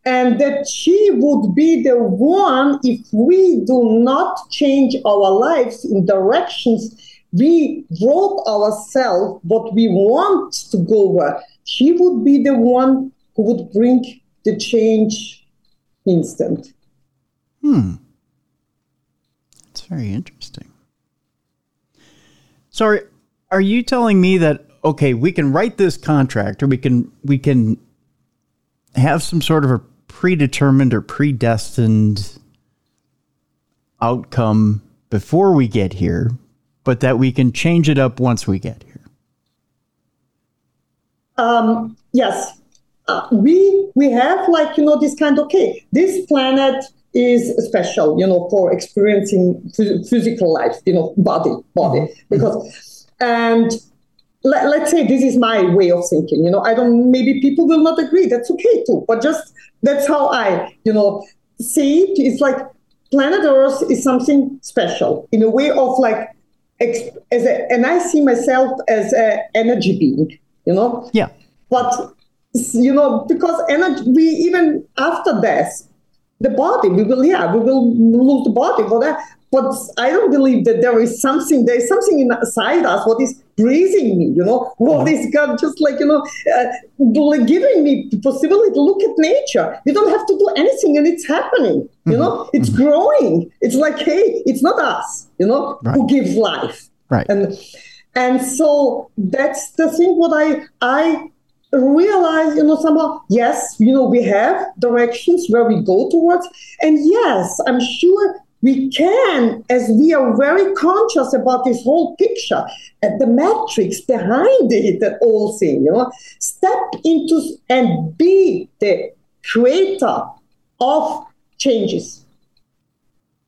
And that she would be the one, if we do not change our lives in directions we wrote ourselves what we want to go where she would be the one who would bring the change instant. Hmm. That's very interesting. Sorry, are you telling me that okay, we can write this contract or we can we can have some sort of a predetermined or predestined outcome before we get here, but that we can change it up once we get here? um, yes, uh, we we have like you know this kind. Of okay, this planet is special, you know, for experiencing physical life, you know, body, body, mm-hmm. because and let, let's say this is my way of thinking you know i don't maybe people will not agree that's okay too but just that's how i you know see it. It's like planet earth is something special in a way of like as a, and i see myself as an energy being you know? Yeah. But you know because energy we even after death the body we will yeah we will lose the body for that but I don't believe that there is something, there is something inside us what is breathing me, you know, what is God just like, you know, uh, giving me the possibility to look at nature. You don't have to do anything and it's happening, you mm-hmm. know, it's mm-hmm. growing. It's like, hey, it's not us, you know, right. who gives life. Right. And, and so that's the thing what I, I realize, you know, somehow, yes, you know, we have directions where we go towards. And yes, I'm sure we can, as we are very conscious about this whole picture and the matrix behind it, that whole thing, you know, step into and be the creator of changes.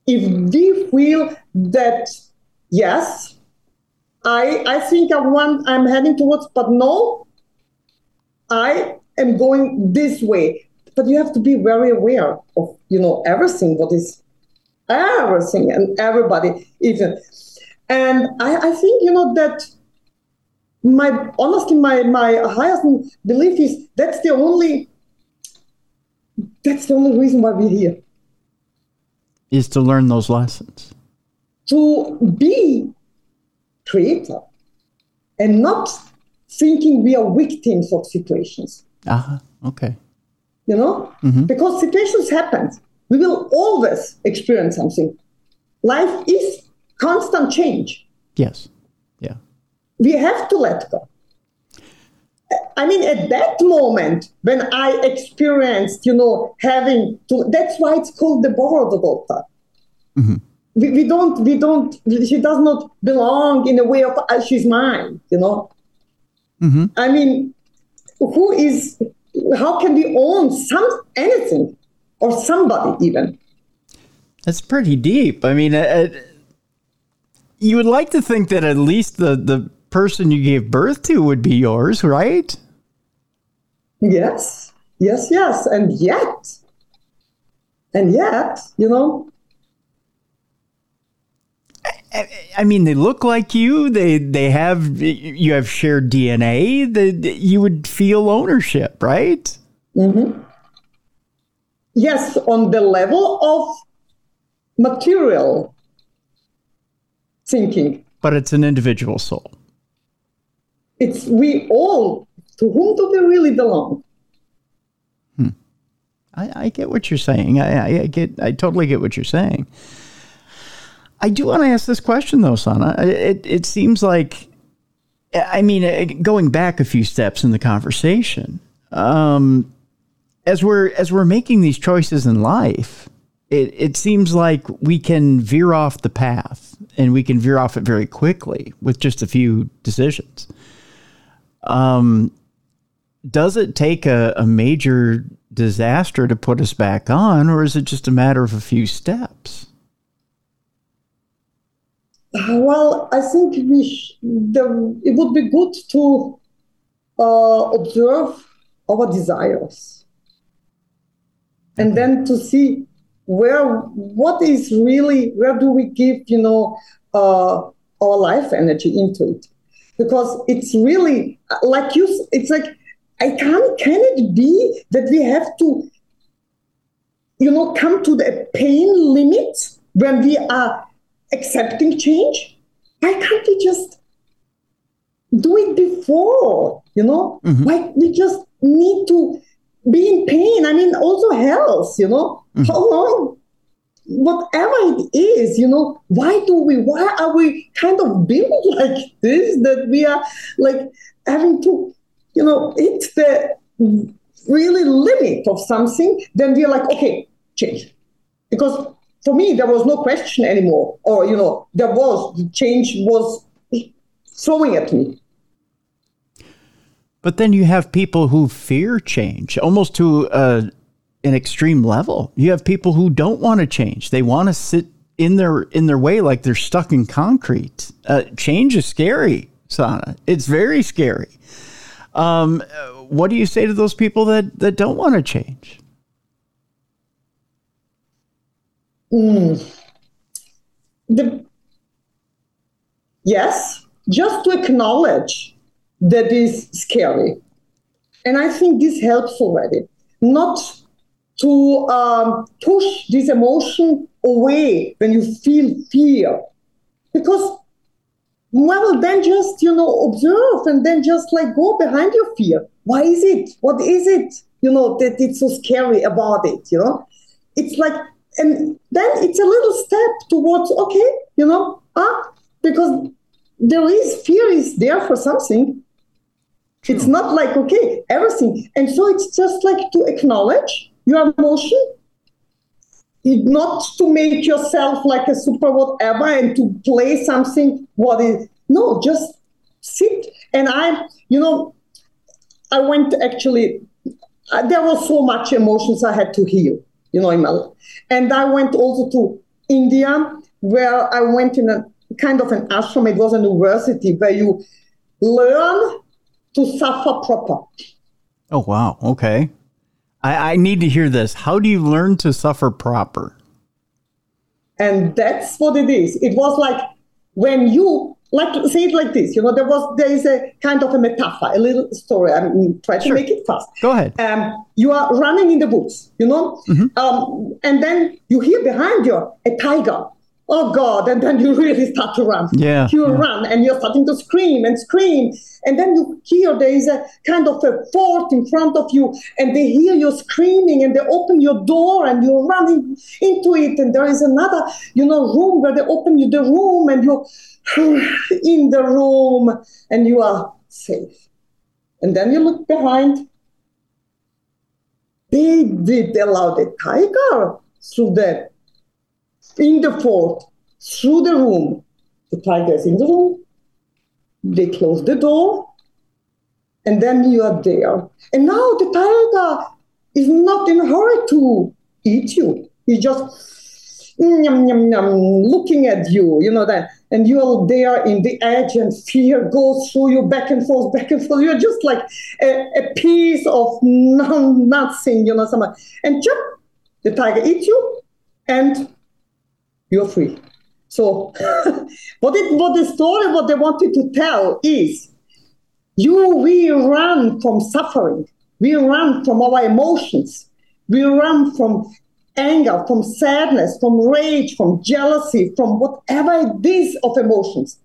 If we feel that, yes, I, I think I want, I'm heading towards, but no, I am going this way. But you have to be very aware of, you know, everything what is everything and everybody even. And I, I think you know that my honestly my my highest belief is that's the only that's the only reason why we're here. Is to learn those lessons. To be creator and not thinking we are victims of situations. Uh-huh. Okay. You know? Mm-hmm. because situations happen we will always experience something. Life is constant change. Yes. Yeah. We have to let go. I mean, at that moment when I experienced, you know, having to, that's why it's called the borrowed daughter. Mm-hmm. We, we don't, we don't, she does not belong in a way of uh, she's mine, you know. Mm-hmm. I mean, who is, how can we own some, anything? Or somebody even. That's pretty deep. I mean, uh, uh, you would like to think that at least the, the person you gave birth to would be yours, right? Yes, yes, yes. And yet, and yet, you know. I, I mean, they look like you. They they have you have shared DNA. That you would feel ownership, right? Mm-hmm yes, on the level of material thinking. But it's an individual soul. It's we all. To whom do we really belong? Hmm. I, I get what you're saying. I, I get. I totally get what you're saying. I do want to ask this question though, Sana. It it seems like, I mean, going back a few steps in the conversation, um, as we're as we're making these choices in life, it, it seems like we can veer off the path and we can veer off it very quickly with just a few decisions. Um, does it take a, a major disaster to put us back on, or is it just a matter of a few steps? Well, I think we sh- the, it would be good to uh, observe our desires and then to see where what is really where do we give you know uh, our life energy into it? Because it's really like you it's like i can't can it be that we have to you know come to the pain limit when we are accepting change? Why can't we just do it before you know? Mm-hmm. why we just need to be in pain. I mean, also health, you know, mm-hmm. how long, whatever it is, you know, why do we, why are we kind of built *laughs* like this that we are like having to, you know, hit the really limit of something, then we're like, okay, change. Because for me, there was no question anymore. Or, you know, there was, the change was throwing at me. But then you have people who fear change almost to an extreme level. You have people who don't want to change. They want to sit in their in their way like they're stuck in concrete. Uh, change is scary, Sana. It's very scary. Um, what do you say to those people that that don't want to change? Mm. The, yes, just to acknowledge that is scary. And I think this helps already. Not to um, push this emotion away when you feel fear. Because, well, then just, you know, observe and then just like go behind your fear. Why is it? What is it? You know, that it's so scary about it, you know? It's like, and then it's a little step towards, okay, you know, ah, because there is fear is there for something. It's not like, okay, everything. And so it's just like to acknowledge your emotion, not to make yourself like a super whatever and to play something what is no, just sit. And I, you know, I went actually. Uh, there was so much emotions I had to heal, you know, in my life. And I went also to India, where I went in a kind of an ashram. It was a university where you learn to suffer proper. Oh wow! Okay. I, I need to hear this. How do you learn to suffer proper? And that's what it is. It was like when you like say it like this. You know, there was there is a kind of a metaphor, a little story. I'm trying sure. to make it fast. Go ahead. Um, you are running in the woods, you know, mm-hmm. um, and then you hear behind you a tiger oh God, and then you *laughs* really start to run. Yeah. You yeah. run and you're starting to scream and scream. And then you hear there is a kind of a fort in front of you, and they hear you screaming, and they open your door and you're running into it. And there is another, you know, room where they open you the room and you're *sighs* in the room and you are safe. And then you look behind. They did allow the tiger through the in the fort, through the room. The tiger is in the room. They close the door, and then you are there. And now the tiger is not in a hurry to eat you. He's just mm, yum, yum, yum, looking at you, you know that. And you're there in the edge, and fear goes through you back and forth, back and forth. You're just like a, a piece of *laughs* nothing, you know. Something. And jump, the tiger eats you, and you're free. So, *laughs* what, it, what the story, what they wanted to tell is you, we run from suffering, we run from our emotions, we run from anger, from sadness, from rage, from jealousy, from whatever it is of emotions.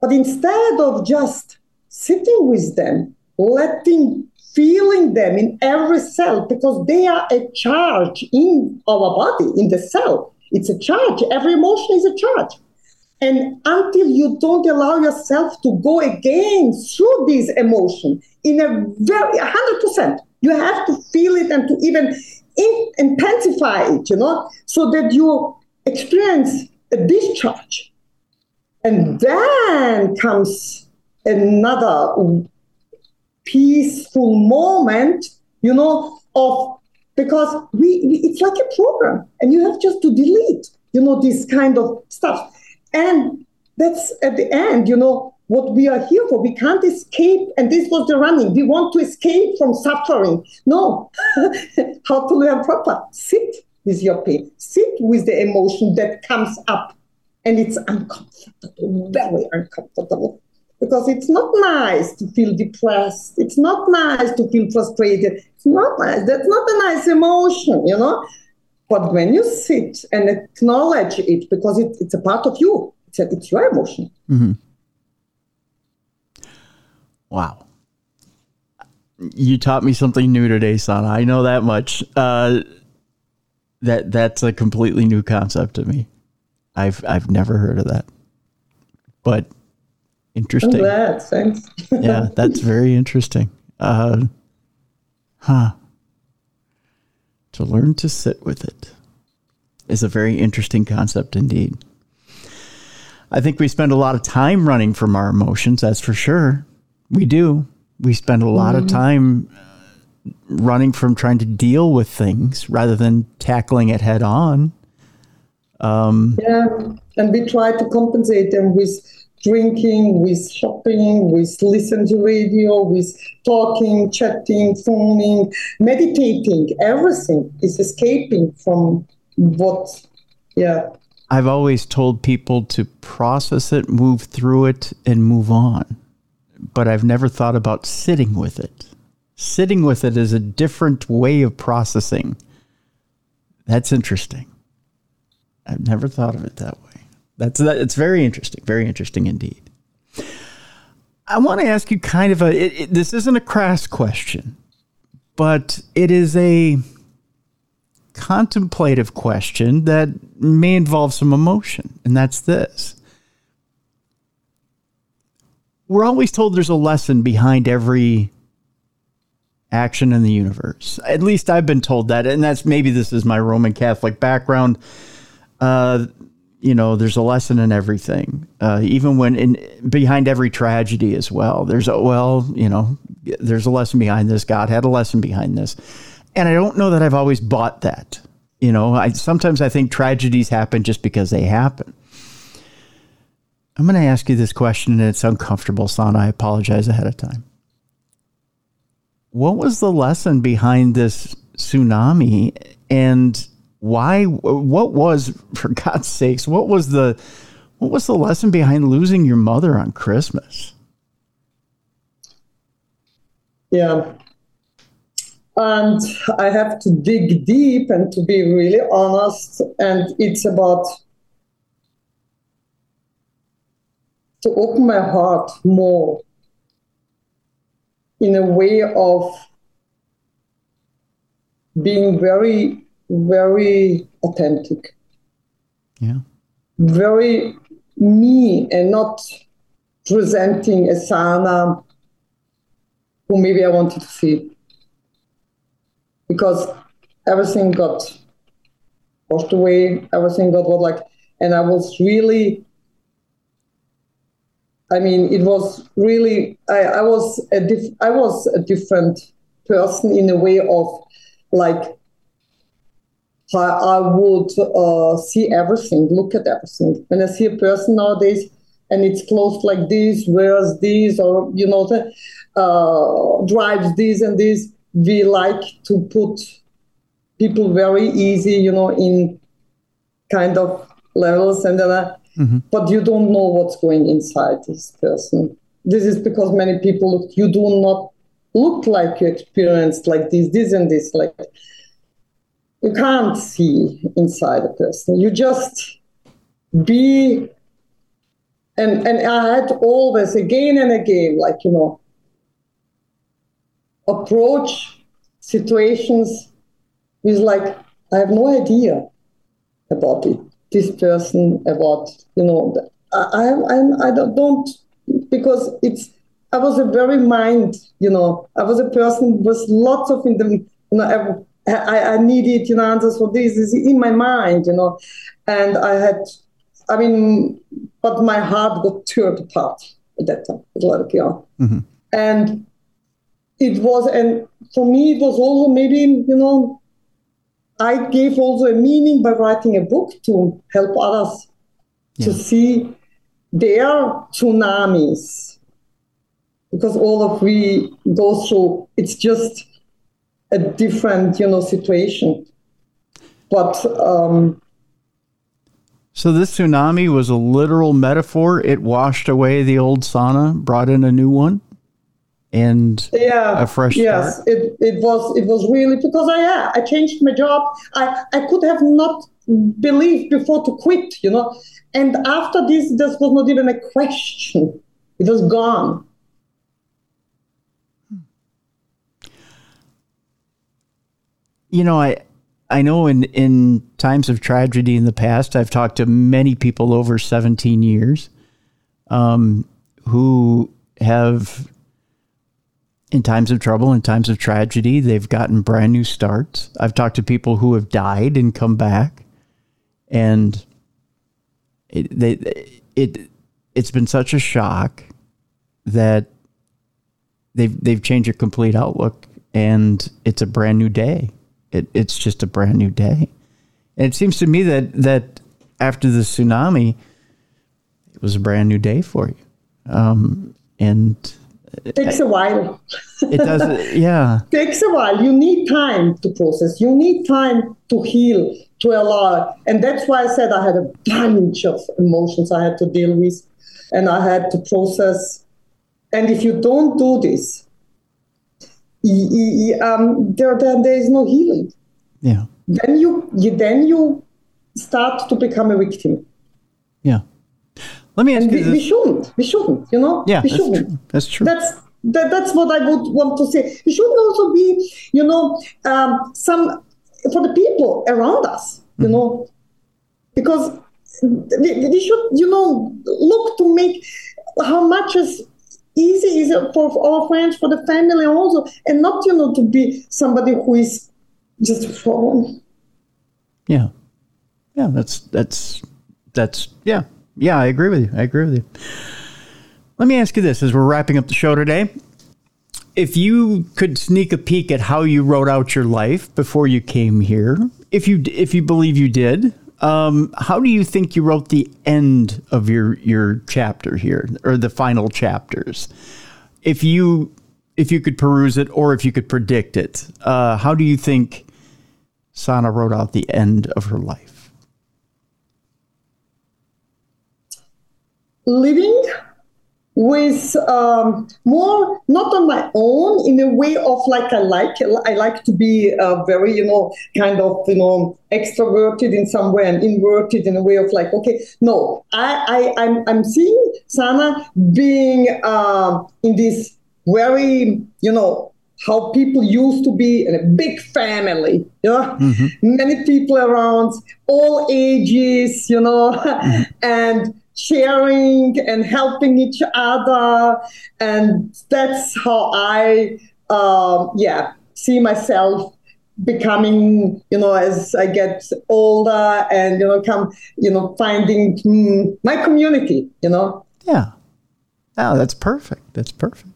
But instead of just sitting with them, letting, feeling them in every cell, because they are a charge in our body, in the cell, it's a charge. Every emotion is a charge. And until you don't allow yourself to go again through these emotions in a very 100%, you have to feel it and to even in, intensify it, you know, so that you experience a discharge. And then comes another peaceful moment, you know, of because we it's like a program and you have just to delete you know this kind of stuff. And that's at the end you know what we are here for. We can't escape and this was the running. We want to escape from suffering. No. *laughs* How to learn proper? Sit with your pain. Sit with the emotion that comes up and it's uncomfortable very uncomfortable because it's not nice to feel depressed. It's not nice to feel frustrated. It's not nice. That's not a nice emotion, you know. But when you sit and acknowledge it, because it, it's a part of you, it's, a, it's your emotion. Mm-hmm. Wow. You taught me something new today, Sana. I know that much. Uh, that that's a completely new concept to me. I've I've never heard of that. But Interesting. I'm glad. Thanks. yeah, that's very interesting. Uh, huh. To learn to sit with it is a very interesting concept indeed. I think we spend a lot of time running from our emotions, that's for sure. We do. We spend a lot mm-hmm. of time running from trying to deal with things rather than tackling it head on. Um, yeah, and we try to compensate them with drinking, with shopping, with listening to radio, with talking, chatting, phoning, meditating. Everything is escaping from what, yeah. I've always told people to process it, move through it, and move on. But I've never thought about sitting with it. Sitting with it is a different way of processing. That's interesting. I've never thought of it that way. That's that. It's very interesting. Very interesting indeed. I want to ask you kind of a. It, it, this isn't a crass question, but it is a contemplative question that may involve some emotion, and that's this. We're always told there's a lesson behind every action in the universe. At least I've been told that, and that's maybe this is my Roman Catholic background uh, you know, there's a lesson in everything, uh, even when in behind every tragedy as well. There's a well, you know, there's a lesson behind this. God had a lesson behind this, and I don't know that I've always bought that. You know, I sometimes I think tragedies happen just because they happen. I'm going to ask you this question, and it's uncomfortable, Sana. I apologize ahead of time. What was the lesson behind this tsunami? And why what was for god's sakes what was the what was the lesson behind losing your mother on christmas? Yeah. And i have to dig deep and to be really honest and it's about to open my heart more in a way of being very very authentic. Yeah. Very me and not presenting a Sana who maybe I wanted to see. Because everything got washed away, everything got what like, and I was really, I mean, it was really, I, I was a diff, I was a different person in a way of like I, I would uh, see everything, look at everything. When I see a person nowadays and it's closed like this, wears this, or you know, uh, drives this and this, we like to put people very easy, you know, in kind of levels, and then, uh, mm-hmm. but you don't know what's going inside this person. This is because many people look, you do not look like you experienced like this, this and this, like you can't see inside a person. You just be and and I had always again and again, like you know, approach situations with like I have no idea about it. This person about you know I I I don't because it's I was a very mind you know I was a person with lots of in the you know I, I needed, you know, answers for this is in my mind, you know, and I had, I mean, but my heart got torn apart at that time. Like, yeah, mm-hmm. and it was, and for me, it was also maybe, you know, I gave also a meaning by writing a book to help others yeah. to see their tsunamis because all of we go through. It's just a different, you know, situation. But um, so this tsunami was a literal metaphor. It washed away the old Sana, brought in a new one, and yeah, a fresh yes, start. it it was it was really because I yeah I changed my job. I I could have not believed before to quit, you know, and after this, this was not even a question. It was gone. You know, I I know in in times of tragedy in the past, I've talked to many people over 17 years um, who have, in times of trouble, in times of tragedy, they've gotten brand new starts. I've talked to people who have died and come back, and it they it it's been such a shock that they've they've changed your complete outlook, and it's a brand new day. It, it's just a brand new day, and it seems to me that that after the tsunami, it was a brand new day for you, um, and it takes a while. it does, *laughs* yeah. takes a while. You need time to process. You need time to heal, to allow. And that's why I said I had a bunch of emotions I had to deal with, and I had to process. And if you don't do this, um, there, there, there is no healing. Yeah. Then you, you then you start to become a victim. Yeah. Let me ask and you. We, we, shouldn't. We shouldn't. You know. Yeah, we that's shouldn't. true. That's true. That's that, that's what I would want to say. We shouldn't also be, you know, um, some for the people around us. You mm-hmm. know, because we, we should, you know, look to make how much is easy is for our friends, for the family also, and not, you know, to be somebody who is just wrong. Yeah, yeah, that's that's that's yeah, yeah. I agree with you. I agree with you. Let me ask you this: as we're wrapping up the show today, if you could sneak a peek at how you wrote out your life before you came here, if you if you believe you did, um, how do you think you wrote the end of your your chapter here, or the final chapters? If you if you could peruse it, or if you could predict it, uh, how do you think Sana wrote out the end of her life? Living with um, more not on my own in a way of like I like I like to be uh, very you know kind of you know extroverted in some way and inverted in a way of like okay no I, I I'm I'm seeing Sana being uh, in this very you know how people used to be in a big family, you know, mm-hmm. many people around, all ages, you know, *laughs* mm-hmm. and sharing and helping each other. And that's how I, um, yeah, see myself becoming, you know, as I get older and, you know, come, you know, finding mm, my community, you know. Yeah. Oh, that's perfect. That's perfect.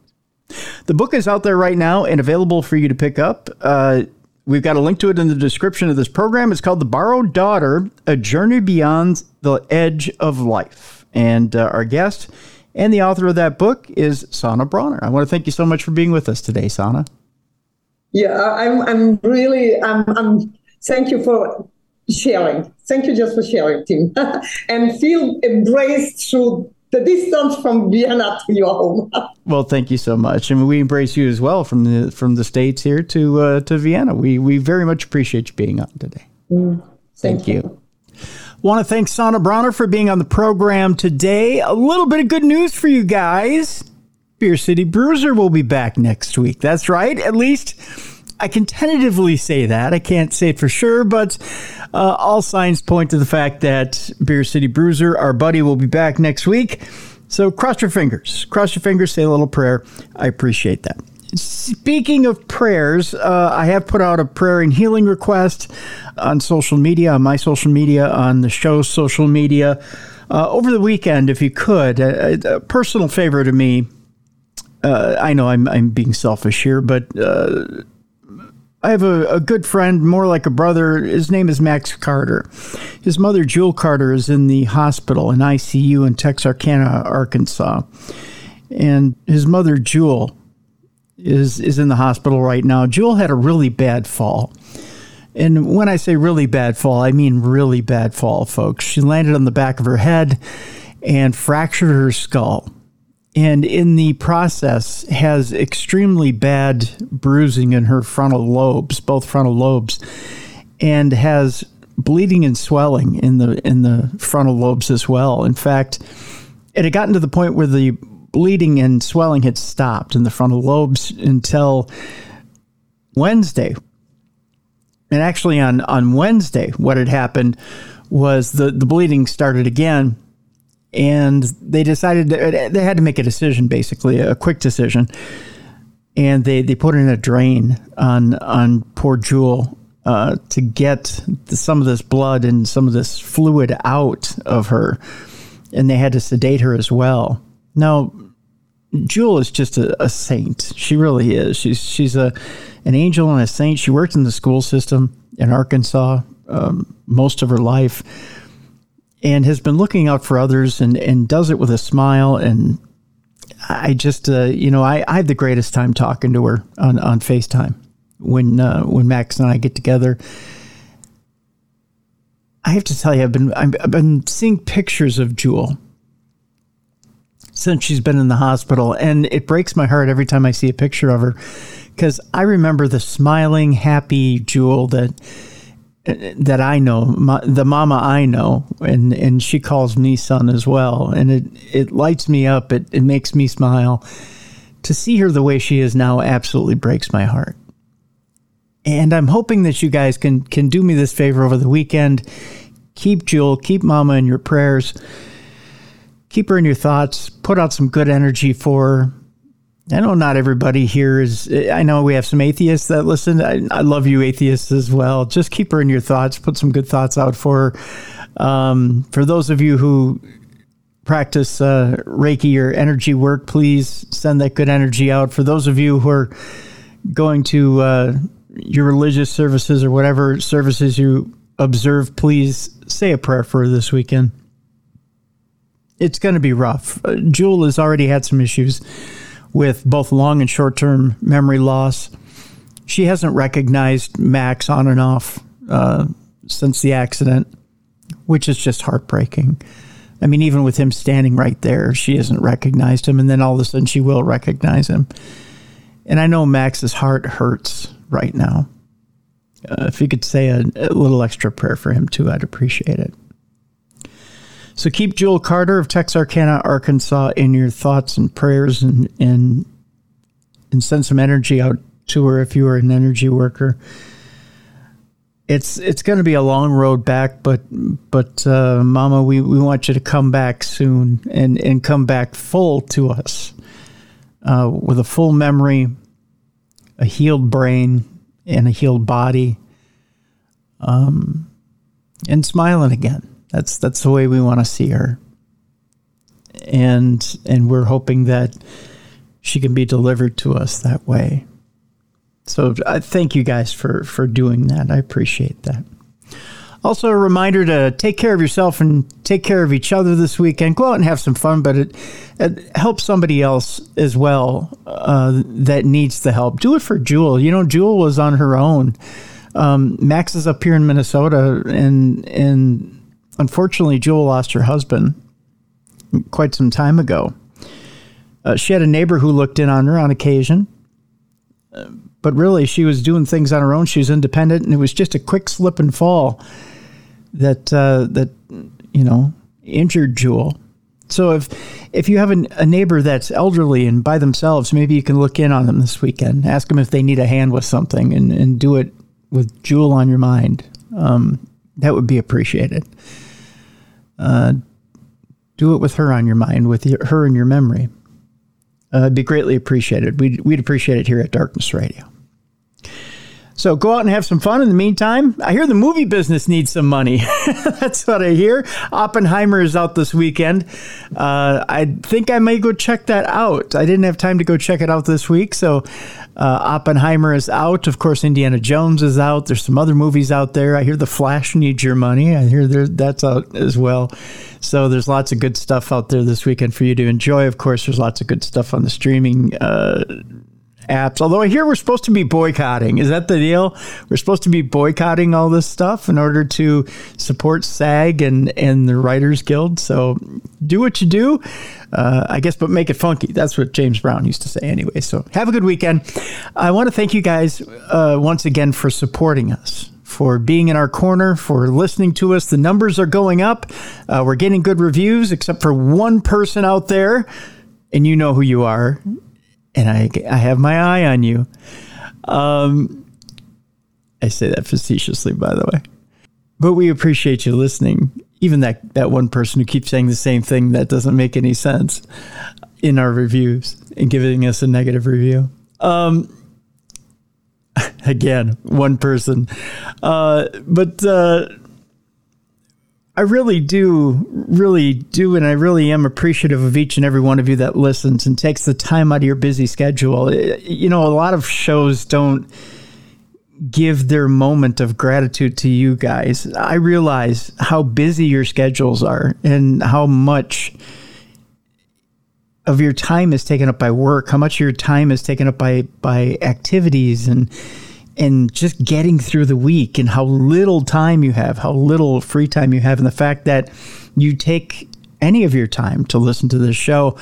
The book is out there right now and available for you to pick up. Uh, We've got a link to it in the description of this program. It's called The Borrowed Daughter A Journey Beyond the Edge of Life. And uh, our guest and the author of that book is Sana Brauner. I want to thank you so much for being with us today, Sana. Yeah, I'm, I'm really, I'm, I'm, thank you for sharing. Thank you just for sharing, Tim. *laughs* and feel embraced through the distance from Vienna to your home. *laughs* well, thank you so much, and we embrace you as well from the from the states here to uh, to Vienna. We we very much appreciate you being on today. Mm, thank, thank you. you. Want to thank Sana Brauner for being on the program today. A little bit of good news for you guys. Beer City Bruiser will be back next week. That's right. At least I can tentatively say that. I can't say it for sure, but uh, all signs point to the fact that Beer City Bruiser, our buddy, will be back next week. So cross your fingers. Cross your fingers, say a little prayer. I appreciate that. Speaking of prayers, uh, I have put out a prayer and healing request on social media, on my social media, on the show's social media. Uh, over the weekend, if you could, a, a personal favor to me. Uh, I know I'm, I'm being selfish here, but uh, I have a, a, good friend, more like a brother. His name is Max Carter. His mother, Jewel Carter, is in the hospital in ICU in Texarkana, Arkansas. And his mother, Jewel, is, is in the hospital right now. Jewel had a really bad fall. And when I say really bad fall, I mean really bad fall, folks. She landed on the back of her head and fractured her skull and in the process has extremely bad bruising in her frontal lobes, both frontal lobes, and has bleeding and swelling in the in the frontal lobes as well. In fact, it had gotten to the point where the bleeding and swelling had stopped in the frontal lobes until Wednesday. And actually on on Wednesday what had happened was the the bleeding started again and they decided they had to make a decision, basically a quick decision, and they they put in a drain on on poor Jewel uh, to get the, some of this blood and some of this fluid out of her, and they had to sedate her as well. Now, Jewel is just a, a, saint. She really is. She's she's a an angel and a saint. She worked in the school system in Arkansas um, most of her life, and has been looking out for others and and does it with a smile. And I just uh, you know I I have the greatest time talking to her on on Facetime when uh, when Max and I get together. I have to tell you, I've been I've been seeing pictures of Jewel since she's been in the hospital. And it breaks my heart every time I see a picture of her because I remember the smiling, happy Jewel that that I know, my, the mama I know, and, and she calls me son as well. And it, it lights me up. It, it makes me smile. To see her the way she is now absolutely breaks my heart. And I'm hoping that you guys can, can do me this favor over the weekend. Keep Jewel, keep mama in your prayers keep her in your thoughts, put out some good energy for her. I know not everybody here is, I know we have some atheists that listen. I, I love you, atheists, as well. Just keep her in your thoughts, put some good thoughts out for her. Um, for those of you who practice uh, Reiki or energy work, please send that good energy out. For those of you who are going to uh, your religious services or whatever services you observe, please say a prayer for her this weekend it's going to be rough. Uh, Jewel has already had some issues with both long and short term memory loss. She hasn't recognized Max on and off uh, since the accident, which is just heartbreaking. I mean, even with him standing right there, she hasn't recognized him, and then all of a sudden she will recognize him. And I know Max's heart hurts right now. Uh, if you could say a, a little extra prayer for him too, I'd appreciate it. So keep Jewel Carter of Texarkana, Arkansas, in your thoughts and prayers, and and and send some energy out to her if you are an energy worker. It's it's going to be a long road back, but but uh, Mama, we, we want you to come back soon and and come back full to us uh, with a full memory, a healed brain, and a healed body, um, and smiling again. That's that's the way we want to see her. And and we're hoping that she can be delivered to us that way. So I thank you guys for for doing that. I appreciate that. Also, a reminder to take care of yourself and take care of each other this weekend. Go out and have some fun, but it, it helps somebody else as well uh, that needs the help. Do it for Jewel. You know, Jewel was on her own. Um, Max is up here in Minnesota, and and unfortunately, Jewel lost her husband quite some time ago. Uh, she had a neighbor who looked in on her on occasion, uh, but really she was doing things on her own. She was independent, and it was just a quick slip and fall that uh, that you know injured Jewel. So if if you have an, a neighbor that's elderly and by themselves, maybe you can look in on them this weekend. Ask them if they need a hand with something, and, and do it with Jewel on your mind. Um, that would be appreciated uh, do it with her on your mind, with your, her in your memory. Uh, it'd be greatly appreciated. We'd, we'd appreciate it here at Darkness Radio. So go out and have some fun. In the meantime, I hear the movie business needs some money. *laughs* That's what I hear. Oppenheimer is out this weekend. Uh, I think I may go check that out. I didn't have time to go check it out this week, so uh, Oppenheimer is out. Of course, Indiana Jones is out. There's some other movies out there. I hear The Flash needs your money. I hear there, that's out as well. So there's lots of good stuff out there this weekend for you to enjoy. Of course, there's lots of good stuff on the streaming uh, apps. Although I hear we're supposed to be boycotting. Is that the deal? We're supposed to be boycotting all this stuff in order to support SAG and, and the Writers Guild. So do what you do, uh, I guess, but make it funky. That's what James Brown used to say anyway. So have a good weekend. I want to thank you guys uh, once again for supporting us for being in our corner, for listening to us. The numbers are going up. Uh, we're getting good reviews, except for one person out there, and you know who you are and I, I have my eye on you. Um, I say that facetiously, by the way. But we appreciate you listening. Even that, that one person who keeps saying the same thing that doesn't make any sense in our reviews and giving us a negative review. Um, *laughs* again, one person. Uh, but uh, I really do, really do, and I really am appreciative of each and every one of you that listens and takes the time out of your busy schedule. You know, a lot of shows don't give their moment of gratitude to you guys. I realize how busy your schedules are and how much of your time is taken up by work, how much of your time is taken up by by activities and and just getting through the week and how little time you have, how little free time you have and the fact that you take any of your time to listen to this show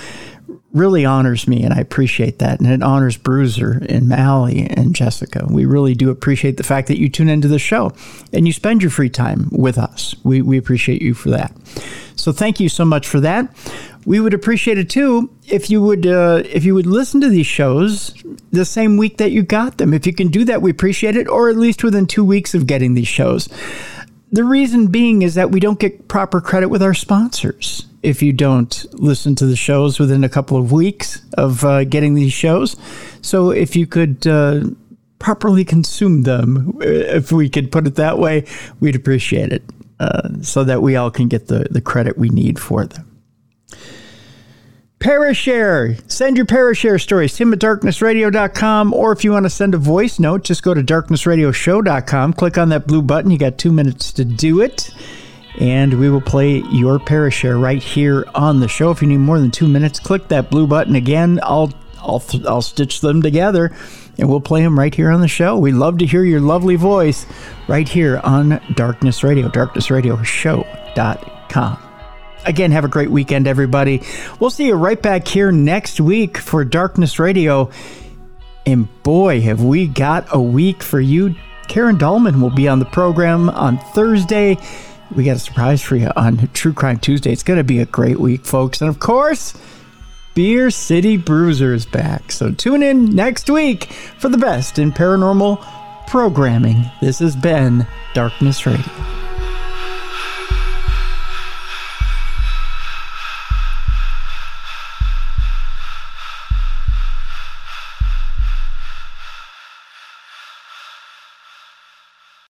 really honors me and I appreciate that. And it honors Bruiser and Mally and Jessica. We really do appreciate the fact that you tune into the show and you spend your free time with us. We, we appreciate you for that. So thank you so much for that. We would appreciate it too if you would uh, if you would listen to these shows the same week that you got them. If you can do that, we appreciate it, or at least within two weeks of getting these shows. The reason being is that we don't get proper credit with our sponsors if you don't listen to the shows within a couple of weeks of uh, getting these shows. So if you could uh, properly consume them, uh, if we could put it that way, we'd appreciate it uh, so that we all can get the, the credit we need for them. Parashare. Send your Parashare stories. Tim at darknessradio.com. Or if you want to send a voice note, just go to darknessradioshow.com. Click on that blue button. You got two minutes to do it. And we will play your Parashare right here on the show. If you need more than two minutes, click that blue button again. I'll I'll, I'll stitch them together and we'll play them right here on the show. We love to hear your lovely voice right here on Darkness Radio, darknessradioshow.com. Again, have a great weekend, everybody. We'll see you right back here next week for Darkness Radio. And boy, have we got a week for you. Karen Dahlman will be on the program on Thursday. We got a surprise for you on True Crime Tuesday. It's going to be a great week, folks. And of course, Beer City Bruiser is back. So tune in next week for the best in paranormal programming. This has been Darkness Radio.